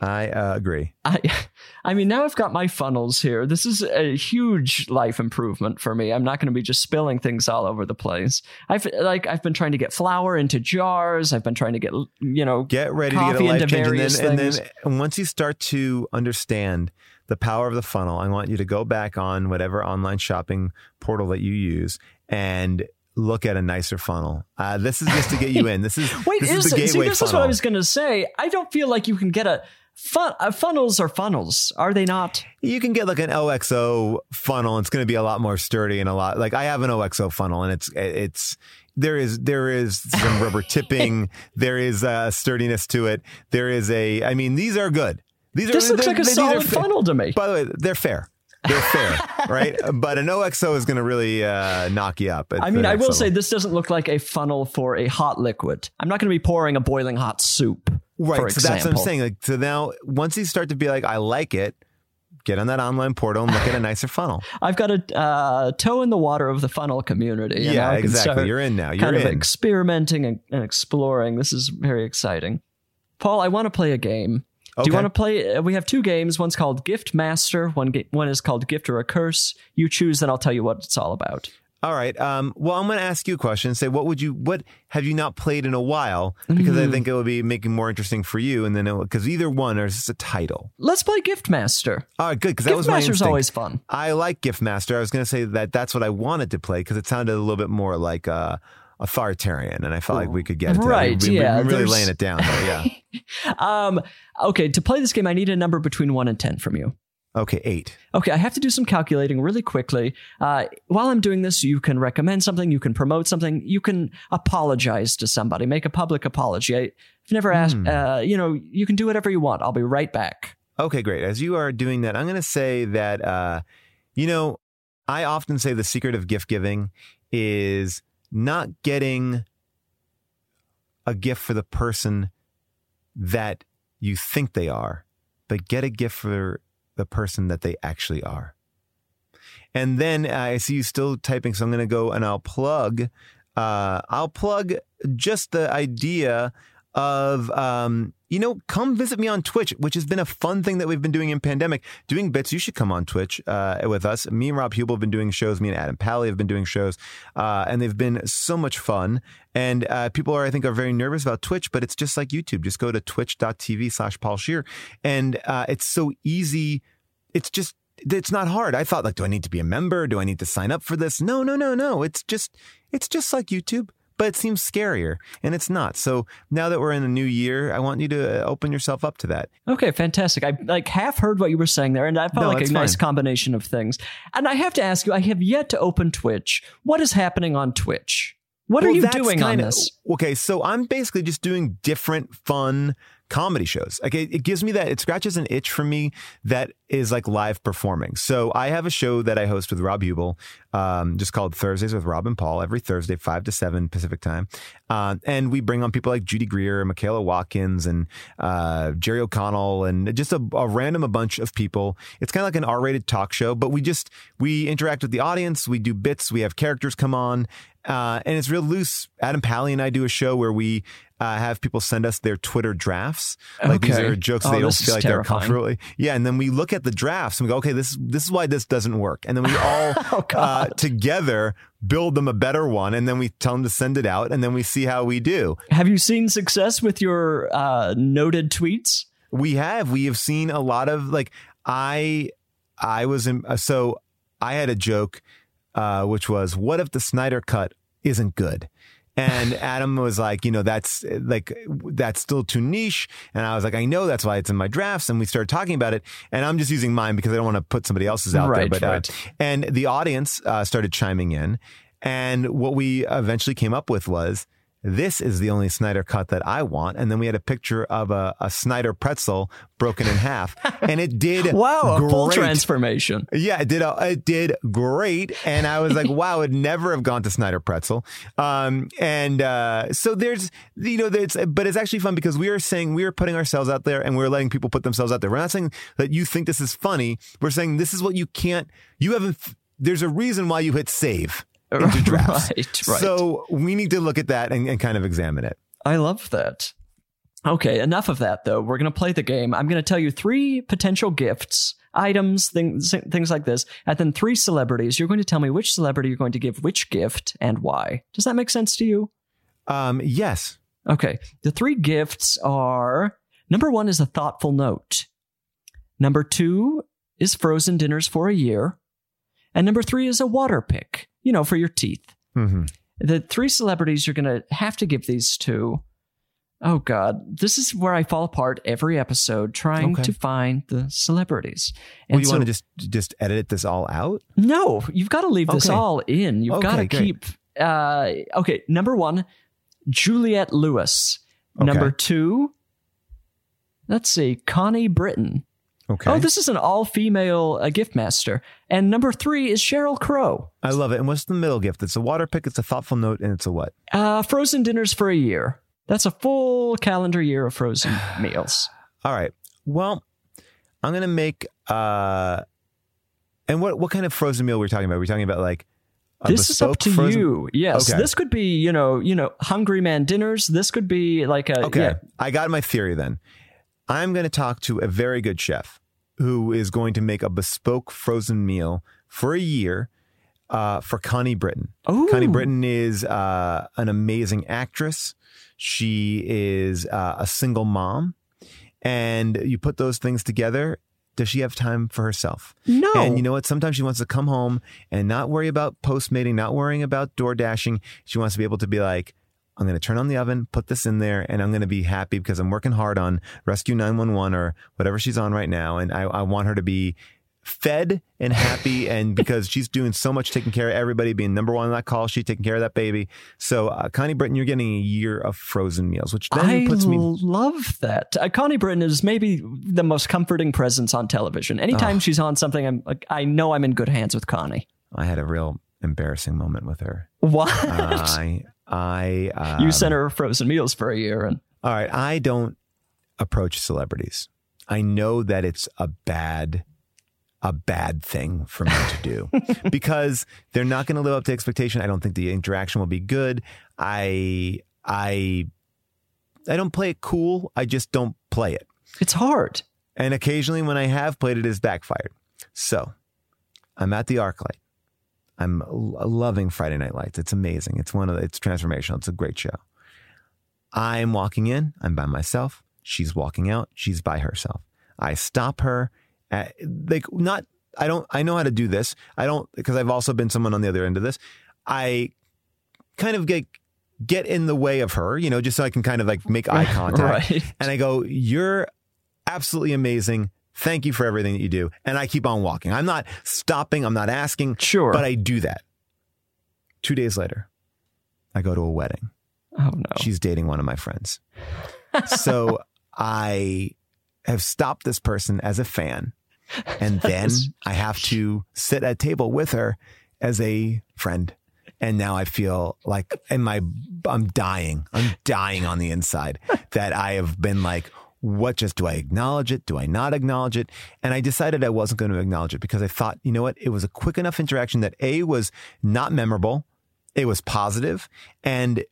I uh, agree. I, I mean, now I've got my funnels here. This is a huge life improvement for me. I'm not going to be just spilling things all over the place. I've like I've been trying to get flour into jars. I've been trying to get you know Get ready to get a life change, and then, and then and once you start to understand the power of the funnel, I want you to go back on whatever online shopping portal that you use and look at a nicer funnel. Uh, this is just to get you in. This is Wait, this is, is the see, gateway this is what. I was going to say. I don't feel like you can get a fun. Uh, funnels are funnels, are they not? You can get like an OXO funnel. It's going to be a lot more sturdy and a lot like I have an OXO funnel and it's it's there is there is some rubber tipping. There is uh, sturdiness to it. There is a. I mean, these are good. These This are looks like a solid funnel to me. By the way, they're fair. They're fair, right? But an OXO is going to really uh, knock you up. I mean, I will level. say this doesn't look like a funnel for a hot liquid. I'm not going to be pouring a boiling hot soup. right. so that's what I'm saying. Like, so now, once you start to be like, I like it, get on that online portal and look at a nicer funnel. I've got a uh, toe in the water of the funnel community. Yeah, now I can exactly. You're in now. You're kind of experimenting and, and exploring. This is very exciting. Paul, I want to play a game. Do you want to play? uh, We have two games. One's called Gift Master. One ga- one is called Gift or a Curse. You choose, then I'll tell you what it's all about. All right. Um, well, I'm going to ask you a question. Say, what would you, what have you not played in a while? Because Mm. I think it would be making more interesting for you. And then, because either one or just a title. Let's play Gift Master. All right, good. Because that was my Master's instinct. always fun. I like Gift Master. I was going to say that that's what I wanted to play because it sounded a little bit more like uh, authoritarian, and I felt like we could get it. Right, We, we, yeah, we really laying it down. Though, yeah. Um, okay, to play this game, I need a number between one and ten from you. Okay, eight. Okay, I have to do some calculating really quickly. Uh, while I'm doing this, you can recommend something, you can promote something, you can apologize to somebody, make a public apology. I've never asked, Hmm. uh, you know, you can do whatever you want. I'll be right back. Okay, great. As you are doing that, I'm going to say that, uh, you know, I often say the secret of gift giving is not getting a gift for the person that you think they are, but get a gift for the person that they actually are. And then uh, I see you still typing, so I'm going to go and I'll plug. Uh, I'll plug just the idea of um, you know, come visit me on Twitch, which has been a fun thing that we've been doing in pandemic. Doing bits, you should come on Twitch uh, with us. Me and Rob Huebel have been doing shows. Me and Adam Pally have been doing shows, uh, and they've been so much fun. And uh, people are, I think, are very nervous about Twitch, but it's just like YouTube. Just go to twitch.tv slash Paul Scheer, and uh, it's so easy. It's just it's not hard. I thought like, do I need to be a member? Do I need to sign up for this? No, no, no, no. It's just it's just like YouTube, but it seems scarier, and it's not. So now that we're in a new year, I want you to uh, open yourself up to that. Okay, fantastic. I like half heard what you were saying there, and I felt No, like a that's nice combination of things. And I have to ask you, I have yet to open Twitch. What is happening on Twitch? What are you doing on kinda- this? Okay, so I'm basically just doing different fun comedy shows. Like it, it gives me that it scratches an itch for me that is like live performing. So I have a show that I host with Rob Huebel, um, just called Thursdays with Rob and Paul every Thursday, five to seven Pacific time, uh, and we bring on people like Judy Greer, Michaela Watkins, and uh, Jerry O'Connell, and just a, a random a bunch of people. It's kind of like an R-rated talk show, but we just we interact with the audience. We do bits. We have characters come on. Uh, and it's real loose. Adam Pally and I do a show where we uh, have people send us their Twitter drafts. Like these are jokes Oh, they don't feel like they're terrifying. comfortable. Yeah, and then we look at the drafts and we go, okay, this this is why this doesn't work. And then we all Oh, uh, together build them a better one, and then we tell them to send it out, and then we see how we do. Have you seen success with your uh, noted tweets? We have we have seen a lot of like I I was in so I had a joke uh, which was what if the Snyder cut isn't good. And Adam was like, you know, that's like, that's still too niche. And I was like, I know that's why it's in my drafts. And we started talking about it. And I'm just using mine because I don't want to put somebody else's out Right, there. But, right. uh, and the audience uh, started chiming in. And what we eventually came up with was, this is the only Snyder cut that I want. And then we had a picture of a, a Snyder pretzel broken in half. And it did Wow, a full great. transformation. Yeah, it did. uh, It did great, and I was like, "Wow!" It'd never have gone to Snyder Pretzel. Um, and uh, so there's, you know, there's, but it's actually fun because we are saying we are putting ourselves out there, and we're letting people put themselves out there. We're not saying that you think this is funny. We're saying this is what you can't. You haven't. There's a reason why you hit save into drafts. Right, right. So we need to look at that and, and kind of examine it. I love that. Okay, enough of that though. We're going to play the game. I'm going to tell you three potential gifts, items, things things like this, and then three celebrities. You're going to tell me which celebrity you're going to give which gift and why. Does that make sense to you? Um, yes. Okay. The three gifts are number 1 is a thoughtful note. Number 2 is frozen dinners for a year. And number 3 is a water pick, you know, for your teeth. hmm the three celebrities you're going to have to give these to. Oh God, this is where I fall apart every episode trying Okay. to find the celebrities. Well, you so- want to just just edit this all out? no, you've got to leave this all in. You've got to keep. Uh, okay, number one, Juliette Lewis. Okay. Number two, let's see, Connie Britton. Okay. Oh, this is an all-female uh, gift master. And number three is Sheryl Crow. I love it. And what's the middle gift? It's a water pick. It's a thoughtful note, and it's a what? Uh, frozen dinners for a year. That's a full calendar year of frozen meals. All right. Well, I'm gonna make. uh And what what kind of frozen meal we're we talking about? We're we talking about like. this is up to frozen- you. Yes, Okay. this could be you know you know hungry man dinners. This could be like a Okay, yeah. I got my theory then. I'm going to talk to a very good chef who is going to make a bespoke frozen meal for a year uh, for Connie Britton. Ooh. Connie Britton is uh, an amazing actress. She is uh, a single mom. And you put those things together. Does she have time for herself? No. And you know what? Sometimes she wants to come home and not worry about post mating, not worrying about door dashing. She wants to be able to be like, I'm going to turn on the oven, put this in there, and I'm going to be happy because I'm working hard on Rescue 911 or whatever she's on right now. And I, I want her to be fed and happy. and because she's doing so much taking care of everybody, being number one on that call, she's taking care of that baby. So, uh, Connie Britton, you're getting a year of frozen meals, which then I puts me. love that. Uh, Connie Britton is maybe the most comforting presence on television. Anytime she's on something, I'm like, I know I'm in good hands with Connie. I had a real embarrassing moment with her. What? I, I, um, you sent her frozen meals for a year, and All right, I don't approach celebrities. I know that it's a bad a bad thing for me to do because they're not going to live up to expectation. I don't think the interaction will be good. I I I don't play it cool. I just don't play it. it's hard. And occasionally when I have played it, has backfired. So I'm at the ArcLight. I'm loving Friday Night Lights. It's amazing. It's one of the, it's transformational. It's a great show. I'm walking in. I'm by myself. She's walking out. She's by herself. I stop her. At, like not. I don't. I know how to do this. I don't because I've also been someone on the other end of this. I kind of get get in the way of her, you know, just so I can kind of like make eye contact. Right. And I go, You're absolutely amazing. Thank you for everything that you do. And I keep on walking. I'm not stopping. I'm not asking. Sure. But I do that. Two days later, I go to a wedding. Oh no. She's dating one of my friends. so I have stopped this person as a fan. And then I have to sit at a table with her as a friend. And now I feel like in my I'm dying. I'm dying on the inside that I have been like, what just do I acknowledge it? Do I not acknowledge it? And I decided I wasn't going to acknowledge it because I thought, you know what? It was a quick enough interaction that A was not memorable. It was positive, and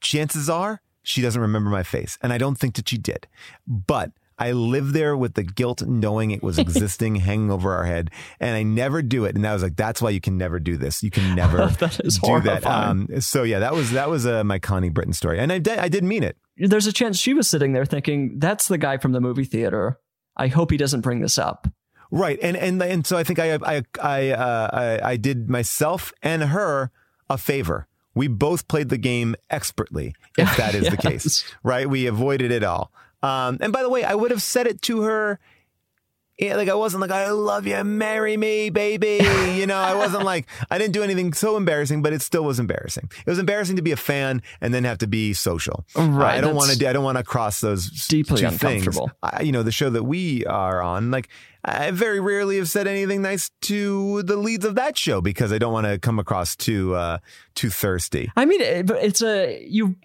chances are she doesn't remember my face. And I don't think that she did. But I live there with the guilt knowing it was existing hanging over our head. And I never do it. And I was like, that's why you can never do this. You can never That is do that. Um, so yeah, that was that was uh, my Connie Britton story. And I did I did mean it. There's a chance she was sitting there thinking, "That's the guy from the movie theater. I hope he doesn't bring this up." Right. And and and so I think I I I uh, I, I did myself and her a favor. We both played the game expertly, if that is the case. Right? We avoided it all. Um, and by the way, I would have said it to her. Yeah, like I wasn't like I love you, marry me, baby. You know, I wasn't like I didn't do anything so embarrassing, but it still was embarrassing. It was embarrassing to be a fan and then have to be social. Right, I don't want to. do I don't want to cross those deeply uncomfortable. Things. I, you know, the show that we are on, like I very rarely have said anything nice to the leads of that show because I don't want to come across too uh, too thirsty. I mean, but it's a you.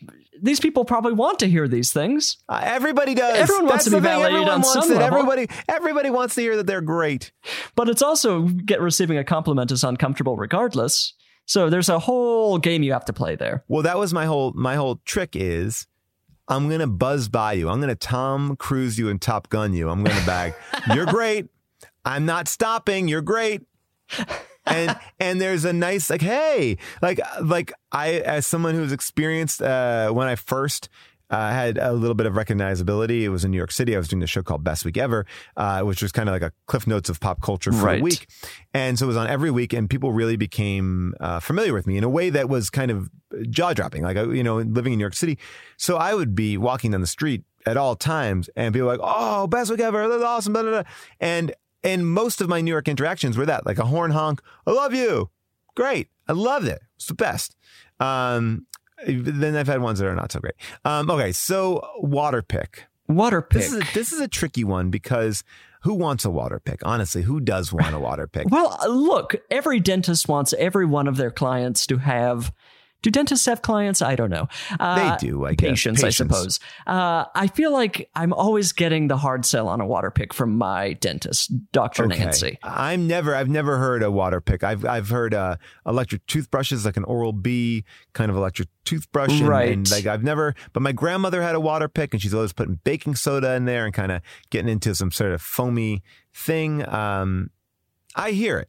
These people probably want to hear these things. Uh, everybody does. Everyone wants to be validated on some level. Everybody, everybody wants to hear that they're great. But it's also get receiving a compliment is uncomfortable regardless. So there's a whole game you have to play there. Well, that was my whole my whole trick is I'm gonna buzz by you. I'm gonna Tom Cruise you and Top Gun you. I'm gonna bag. You're great. I'm not stopping. You're great. And and there's a nice like hey like like I as someone who's experienced uh, when I first. Uh, had a little bit of recognizability. It was in New York City. I was doing a show called Best Week Ever, uh, which was kind of like a cliff notes of pop culture for Right. a week. And so it was on every week, and people really became uh, familiar with me in a way that was kind of jaw dropping. Like, you know, living in New York City. So I would be walking down the street at all times, and people were like, oh, best week ever. That's awesome. Blah, blah, blah. And, and most of my New York interactions were that like a horn honk. I love you. Great. I loved it. It's the best. Um, then I've had ones that are not so great. Um, okay. So water pick. Water pick. This is a, this is a tricky one because who wants a water pick? Honestly, who does want a water pick? well, look, every dentist wants every one of their clients to have. Do dentists have clients? I don't know. Uh, They do, I guess. Patients, I suppose. Uh, I feel like I'm always getting the hard sell on a water pick from my dentist, Dr. Nancy. I'm never. I've never heard a water pick. I've I've heard uh, electric toothbrushes, like an Oral B kind of electric toothbrush, and, Right. and like I've never. But my grandmother had a water pick, and she's always putting baking soda in there and kind of getting into some sort of foamy thing. Um, I hear it.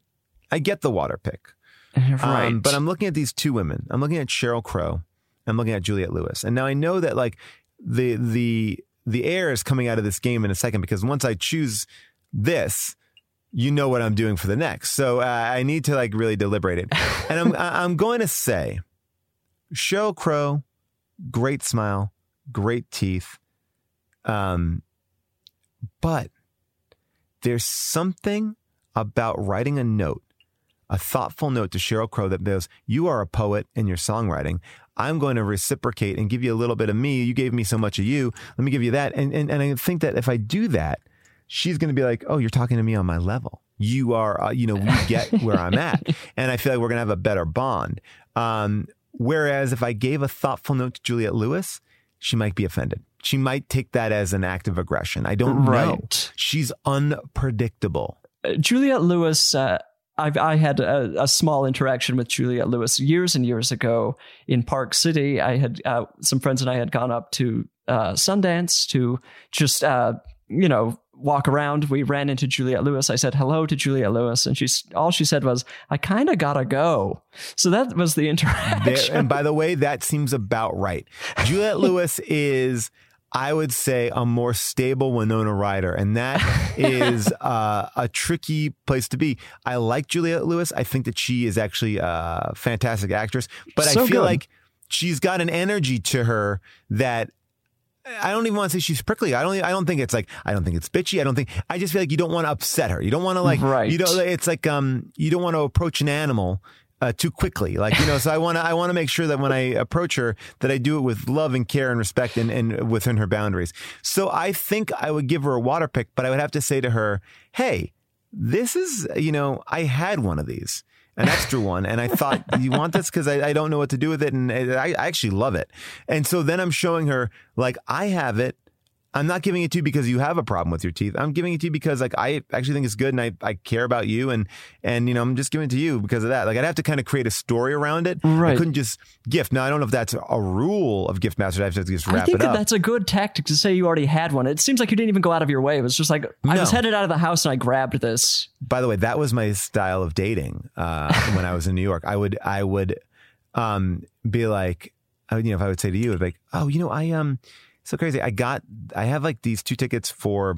I get the water pick. Right. Um, but I'm looking at these two women. I'm looking at Sheryl Crow. I'm looking at Juliette Lewis. And now I know that like the the the air is coming out of this game in a second because once I choose this, you know what I'm doing for the next. So uh, I need to like really deliberate it. And I'm I'm going to say Sheryl Crow, great smile, great teeth. Um, but there's something about writing a note a thoughtful note to Sheryl Crow that goes, You are a poet in your songwriting. I'm going to reciprocate and give you a little bit of me. You gave me so much of you. Let me give you that. And, and, and I think that if I do that, she's going to be like, Oh, you're talking to me on my level. You are, uh, you know, we get where I'm at. And I feel like we're going to have a better bond. Um, whereas if I gave a thoughtful note to Juliette Lewis, she might be offended. She might take that as an act of aggression. I don't know. Right. She's unpredictable. Uh, Juliette Lewis, uh, I've, I had a, a small interaction with Juliette Lewis years and years ago in Park City. I had uh, some friends and I had gone up to uh, Sundance to just, uh, you know, walk around. We ran into Juliette Lewis. I said hello to Juliette Lewis, and she's all she said was, "I kind of gotta go." So that was the There, interaction. and by the way, that seems about right. Juliette Lewis is, I would say, a more stable Winona Ryder, and that is uh, a tricky place to be. I like Juliette Lewis. I think that she is actually a fantastic actress, but So I feel good. like she's got an energy to her that I don't even want to say she's prickly. I don't. I don't think it's like. I don't think it's bitchy. I don't think. I just feel like you don't want to upset her. You don't want to like. Right. You know. It's like um. You don't want to approach an animal. Uh, too quickly, like you know, so I want to I want to make sure that when I approach her, that I do it with love and care and respect and, and within her boundaries. So I think I would give her a water pick, but I would have to say to her, "Hey, this is you know, I had one of these, an extra one, and I thought you want this because I, I don't know what to do with it, and I, I actually love it. And so then I'm showing her like I have it. I'm not giving it to you because you have a problem with your teeth. I'm giving it to you because like I actually think it's good and I, I care about you and and you know I'm just giving it to you because of that. Like I'd have to kind of create a story around it. Right. I couldn't just gift. Now I don't know if that's a rule of gift masters. I have to just wrap I think it that up. that's a good tactic to say you already had one. It seems like you didn't even go out of your way. It was just like I was headed out of the house and I grabbed this. by the way, that was my style of dating uh, when I was in New York. I would I would um, be like, I would, you know, if I would say to you, I'd be like, oh, you know, I um, so crazy. I got I have like these two tickets for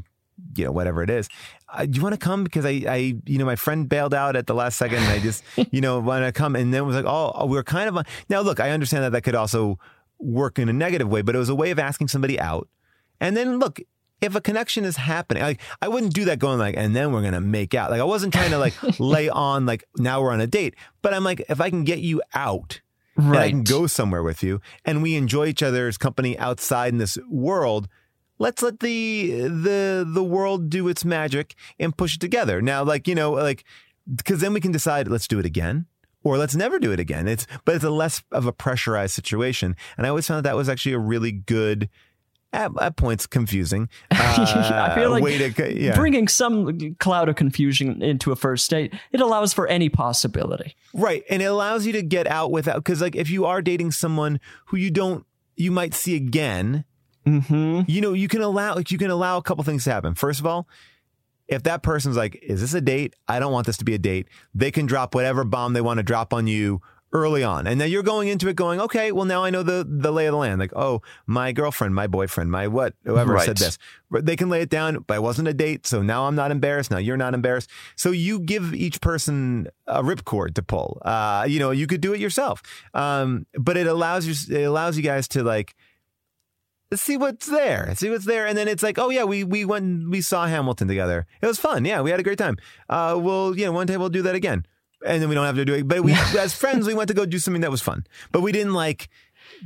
you know whatever it is. Uh, do you want to come because I I you know my friend bailed out at the last second and I just you know want to come and then was like oh, oh, we're kind of on. now look I understand that that could also work in a negative way, but it was a way of asking somebody out. And then look, if a connection is happening, like I wouldn't do that going like, and then we're gonna make out. Like I wasn't trying to like lay on like now we're on a date. But I'm like, if I can get you out and I can go somewhere with you and we enjoy each other's company outside in this world, let's let the the the world do its magic and push it together. Now, like, you know, like because then we can decide let's do it again. Or let's never do it again. It's but it's a less of a pressurized situation, and I always found that, that was actually a really good, at, at points confusing. Uh, I feel like way to, yeah. bringing some cloud of confusion into a first date, it allows for any possibility. Right. And it allows you to get out without, because like if you are dating someone who you don't, you might see again, Mm-hmm. you know, you can allow, like, you can allow a couple things to happen. First of all, if that person's like, is this a date? I don't want this to be a date. They can drop whatever bomb they want to drop on you early on. And then you're going into it going, okay, well, now I know the, the lay of the land. Like, oh, my girlfriend, my boyfriend, my what, whoever Right. said this. They can lay it down, but it wasn't a date. So now I'm not embarrassed. Now you're not embarrassed. So you give each person a ripcord to pull. Uh, you know, you could do it yourself. Um, but it allows you, it allows you guys to like, see what's there. See what's there. And then it's like, oh yeah, we we went we saw Hamilton together. It was fun. Yeah, we had a great time. Uh well, you know, one day we'll do that again. And then we don't have to do it. But we as friends, we went to go do something that was fun. But we didn't like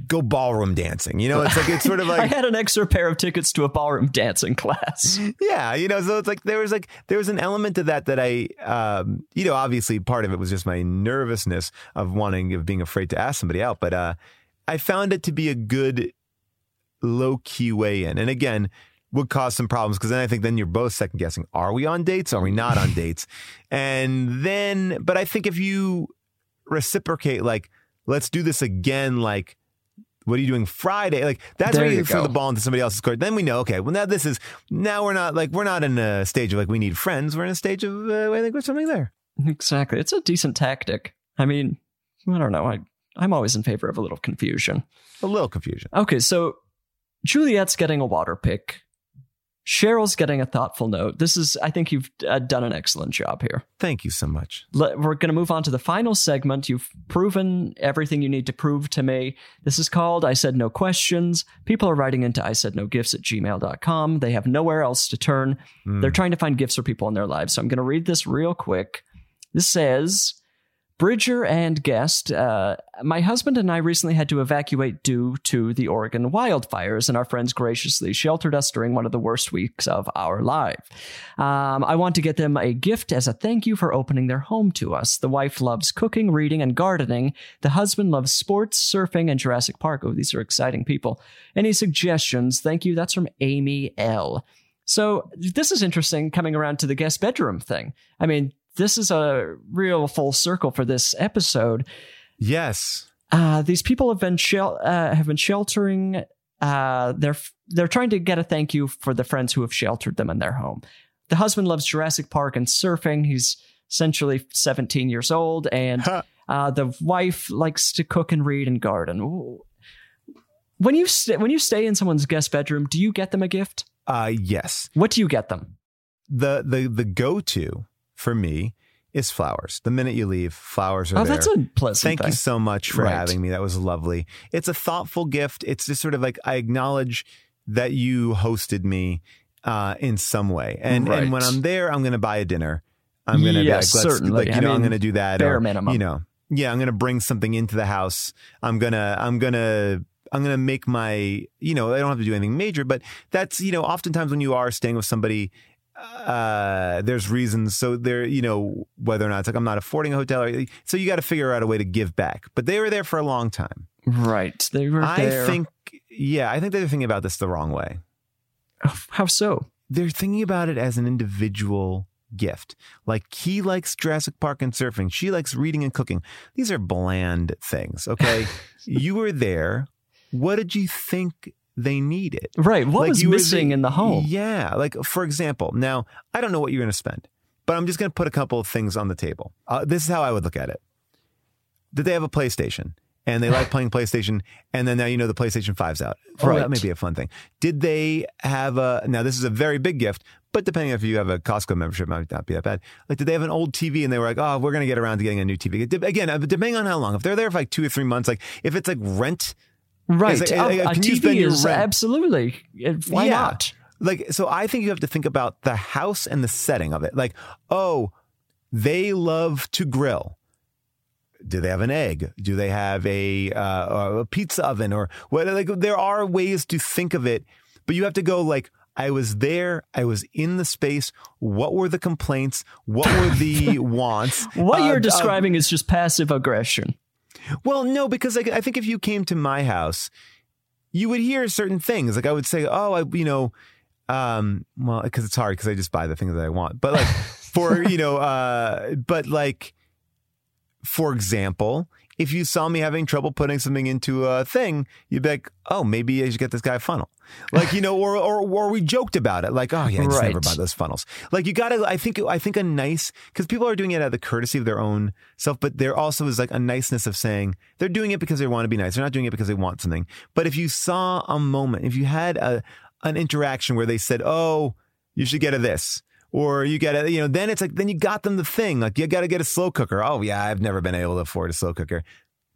go ballroom dancing. You know, it's like it's sort of like I had an extra pair of tickets to a ballroom dancing class. yeah, you know, so it's like there was like there was an element to that that I, um, you know, obviously part of it was just my nervousness of wanting of being afraid to ask somebody out, but uh, I found it to be a good low key way in, and again. Would cause some problems because then I think then you're both second guessing. Are we on dates? Are we not on dates? And then, but I think if you reciprocate, like, let's do this again, like, what are you doing Friday? Like that's There where you you throw the ball into somebody else's court. Then we know, okay, well now this is now we're not like we're not in a stage of like we need friends. We're in a stage of uh, I think there's something there. exactly. It's a decent tactic. I mean, I don't know. I I'm always in favor of a little confusion. A little confusion. Okay, so Juliet's getting a water pick. Cheryl's getting a thoughtful note. This is, I think you've uh, done an excellent job here. Thank you so much. Let, we're going to move on to the final segment. You've proven everything you need to prove to me. This is called I Said No Questions. People are writing into I Said No Gifts at gmail.com. They have nowhere else to turn. They're trying to find gifts for people in their lives. So I'm going to read this real quick. This says Bridger and guest, uh, my husband and I recently had to evacuate due to the Oregon wildfires, and our friends graciously sheltered us during one of the worst weeks of our life. Um, I want to get them a gift as a thank you for opening their home to us. The wife loves cooking, reading, and gardening. The husband loves sports, surfing, and Jurassic Park. Oh, these are exciting people. Any suggestions? Thank you. That's from Amy L. So this is interesting coming around to the guest bedroom thing. I mean, this is a real full circle for this episode. Yes. Uh, these people have been shel- uh, have been sheltering. Uh, they're they're trying to get a thank you for the friends who have sheltered them in their home. The husband loves Jurassic Park and surfing. He's essentially 17 years old, and uh, the wife likes to cook and read and garden. Ooh. When you st- when you stay in someone's guest bedroom, do you get them a gift? Uh yes. What do you get them? The the the go to for me is flowers. The minute you leave, flowers are Oh, there. that's a pleasant Thank thing. you so much for Right. having me. That was lovely. It's a thoughtful gift. It's just sort of like I acknowledge that you hosted me uh, in some way, and and when I'm there, I'm going to buy a dinner. I'm going to Yes, be like, certainly. like you I know, I'm going to do that. bare or, minimum. You know, yeah, I'm going to bring something into the house. I'm gonna, I'm gonna. I'm gonna make my, you know, I don't have to do anything major, but that's, you know, oftentimes when you are staying with somebody, uh, there's reasons. So there, you know, whether or not it's like I'm not affording a hotel, or, so you got to figure out a way to give back. But they were there for a long time. Right. They were I there. think, yeah, I think they're thinking about this the wrong way. How so? They're thinking about it as an individual gift. Like he likes Jurassic Park and surfing. She likes reading and cooking. These are bland things. Okay. you were there. What did you think they need it. Right. What Like, was missing the- in the home? Yeah. Like, for example, now I don't know what you're going to spend, but I'm just going to put a couple of things on the table. Uh, this is how I would look at it. Did they have a PlayStation? And they like playing PlayStation, and then now you know the PlayStation 5's out. Oh, Right. that may be a fun thing. Did they have a? Now this is a very big gift, but depending if you have a Costco membership, it might not be that bad. Like, did they have an old TV and they were like, oh, we're going to get around to getting a new TV? Again, uh, depending on how long. If they're there for like two or three months, like if it's like rent, Right. Oh, uh, a you spend TV is rent? absolutely. uh, Why Yeah. not? Like, so I think you have to think about the house and the setting of it. Like, oh, they love to grill. Do they have an egg? Do they have a, uh, a pizza oven or what? Like, there are ways to think of it, but you have to go like, I was there. I was in the space. What were the complaints? What were the wants? What Uh, you're uh, describing is just passive aggression. Well, no, because like, I think if you came to my house, you would hear certain things. Like I would say, oh, I, you know, um, well, because it's hard because I just buy the things that I want. But like for you know, uh, but like for example, if you saw me having trouble putting something into a thing, you'd be like, oh, maybe I should get this guy a funnel. Like, you know, or, or, or we joked about it. Like, oh yeah, I just never Right. buy those funnels. Like you gotta, I think, I think a nice, cause people are doing it out of the courtesy of their own self, but there also is like a niceness of saying they're doing it because they want to be nice. They're not doing it because they want something. But if you saw a moment, if you had a, an interaction where they said, oh, you should get a this. Or you get a, you know, then it's like, then you got them the thing. Like, you got to get a slow cooker. Oh, yeah, I've never been able to afford a slow cooker.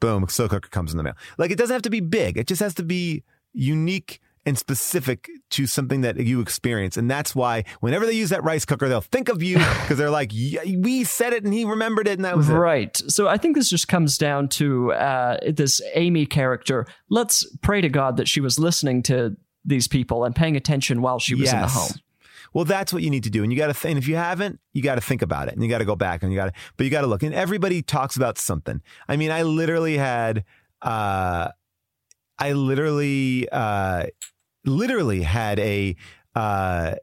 Boom, slow cooker comes in the mail. Like, it doesn't have to be big. It just has to be unique and specific to something that you experience. And that's why whenever they use that rice cooker, they'll think of you because they're like, yeah, we said it and he remembered it and that was it. Right. So I think this just comes down to uh, this Amy character. Let's pray to God that she was listening to these people and paying attention while she was in the home. Well, that's what you need to do. And you got to think, if you haven't, you got to think about it and you got to go back and you got to, but you got to look. And everybody talks about something. I mean, I literally had, uh, I literally, uh, literally had a, uh,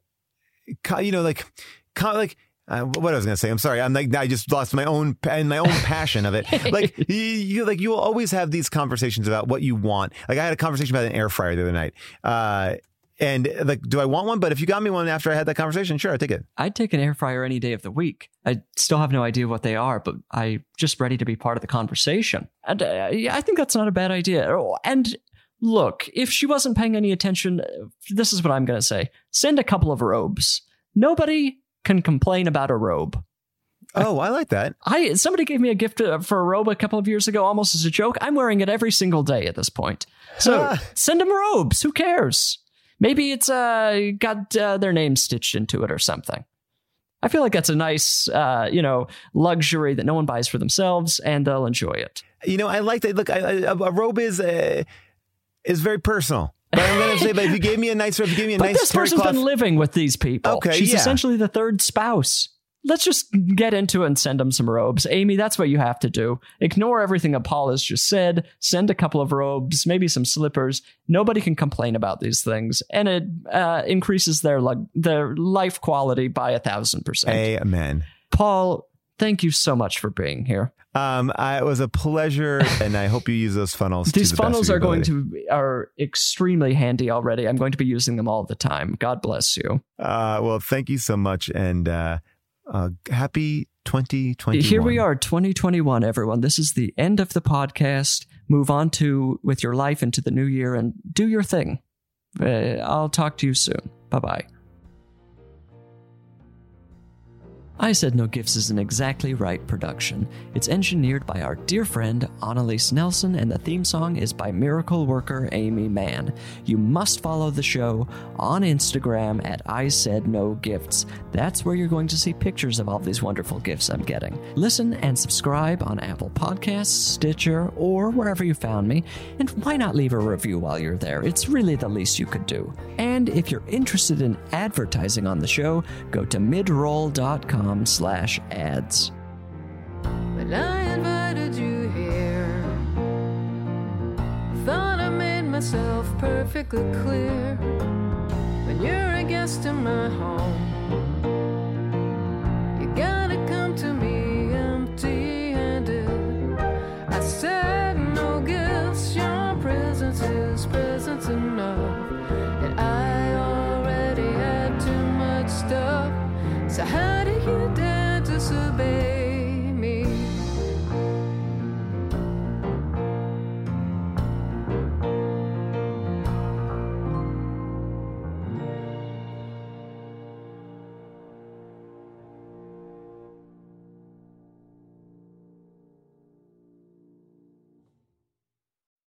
you know, like, like, uh, what I was gonna say, I'm sorry. I'm like, I just lost my own and my own passion of it. Like you, you, like you will always have these conversations about what you want. Like I had a conversation about an air fryer the other night. Uh, and like, do I want one? But if you got me one after I had that conversation, sure, I take it. I'd take an air fryer any day of the week. I still have no idea what they are, but I'm just ready to be part of the conversation. And uh, yeah, I think that's not a bad idea. Oh, And look, if she wasn't paying any attention, this is what I'm going to say send a couple of robes. Nobody can complain about a robe. Oh, I like that. I somebody gave me a gift uh, for a robe a couple of years ago, almost as a joke. I'm wearing it every single day at this point. So send them robes. Who cares? Maybe it's uh got uh, their name stitched into it or something. I feel like that's a nice, uh, you know, luxury that no one buys for themselves, and they'll enjoy it. You know, I like that. Look, I, I, a robe is uh, is very personal. But I'm gonna say, but if you gave me a nice if you gave me a But nice this person's cloth, been living with these people. Okay, she's yeah. essentially the third spouse. Let's just get into it and send them some robes. Amy, that's what you have to do. Ignore everything that Paul has just said. Send a couple of robes, maybe some slippers. Nobody can complain about these things, and it uh, increases their their life quality by a thousand percent. amen. Paul, thank you so much for being here. Um, I, it was a pleasure, and I hope you use those funnels. to These the funnels are going to are extremely handy already. I'm going to be using them all the time. God bless you. Uh, well, thank you so much, and uh, uh, happy 2021. Here we are, 2021, everyone. This is the end of the podcast. Move on to with your life into the new year and do your thing. Uh, I'll talk to you soon. Bye bye. I Said No Gifts is an exactly right production. It's engineered by our dear friend Annalise Nelson, and the theme song is by miracle worker Aimee Mann. You must follow the show on Instagram at I Said No Gifts. That's where you're going to see pictures of all these wonderful gifts I'm getting. Listen and subscribe on Apple Podcasts, Stitcher, or wherever you found me. And why not leave a review while you're there? It's really the least you could do. And if you're interested in advertising on the show, go to midroll.com patreon.com slash ads. But I invited you here. I thought I made myself perfectly clear. When you're a guest in my home, you gotta come to me empty handed. I said, No gifts, your presence is presence enough. And I already had too much stuff. So, how? Baby.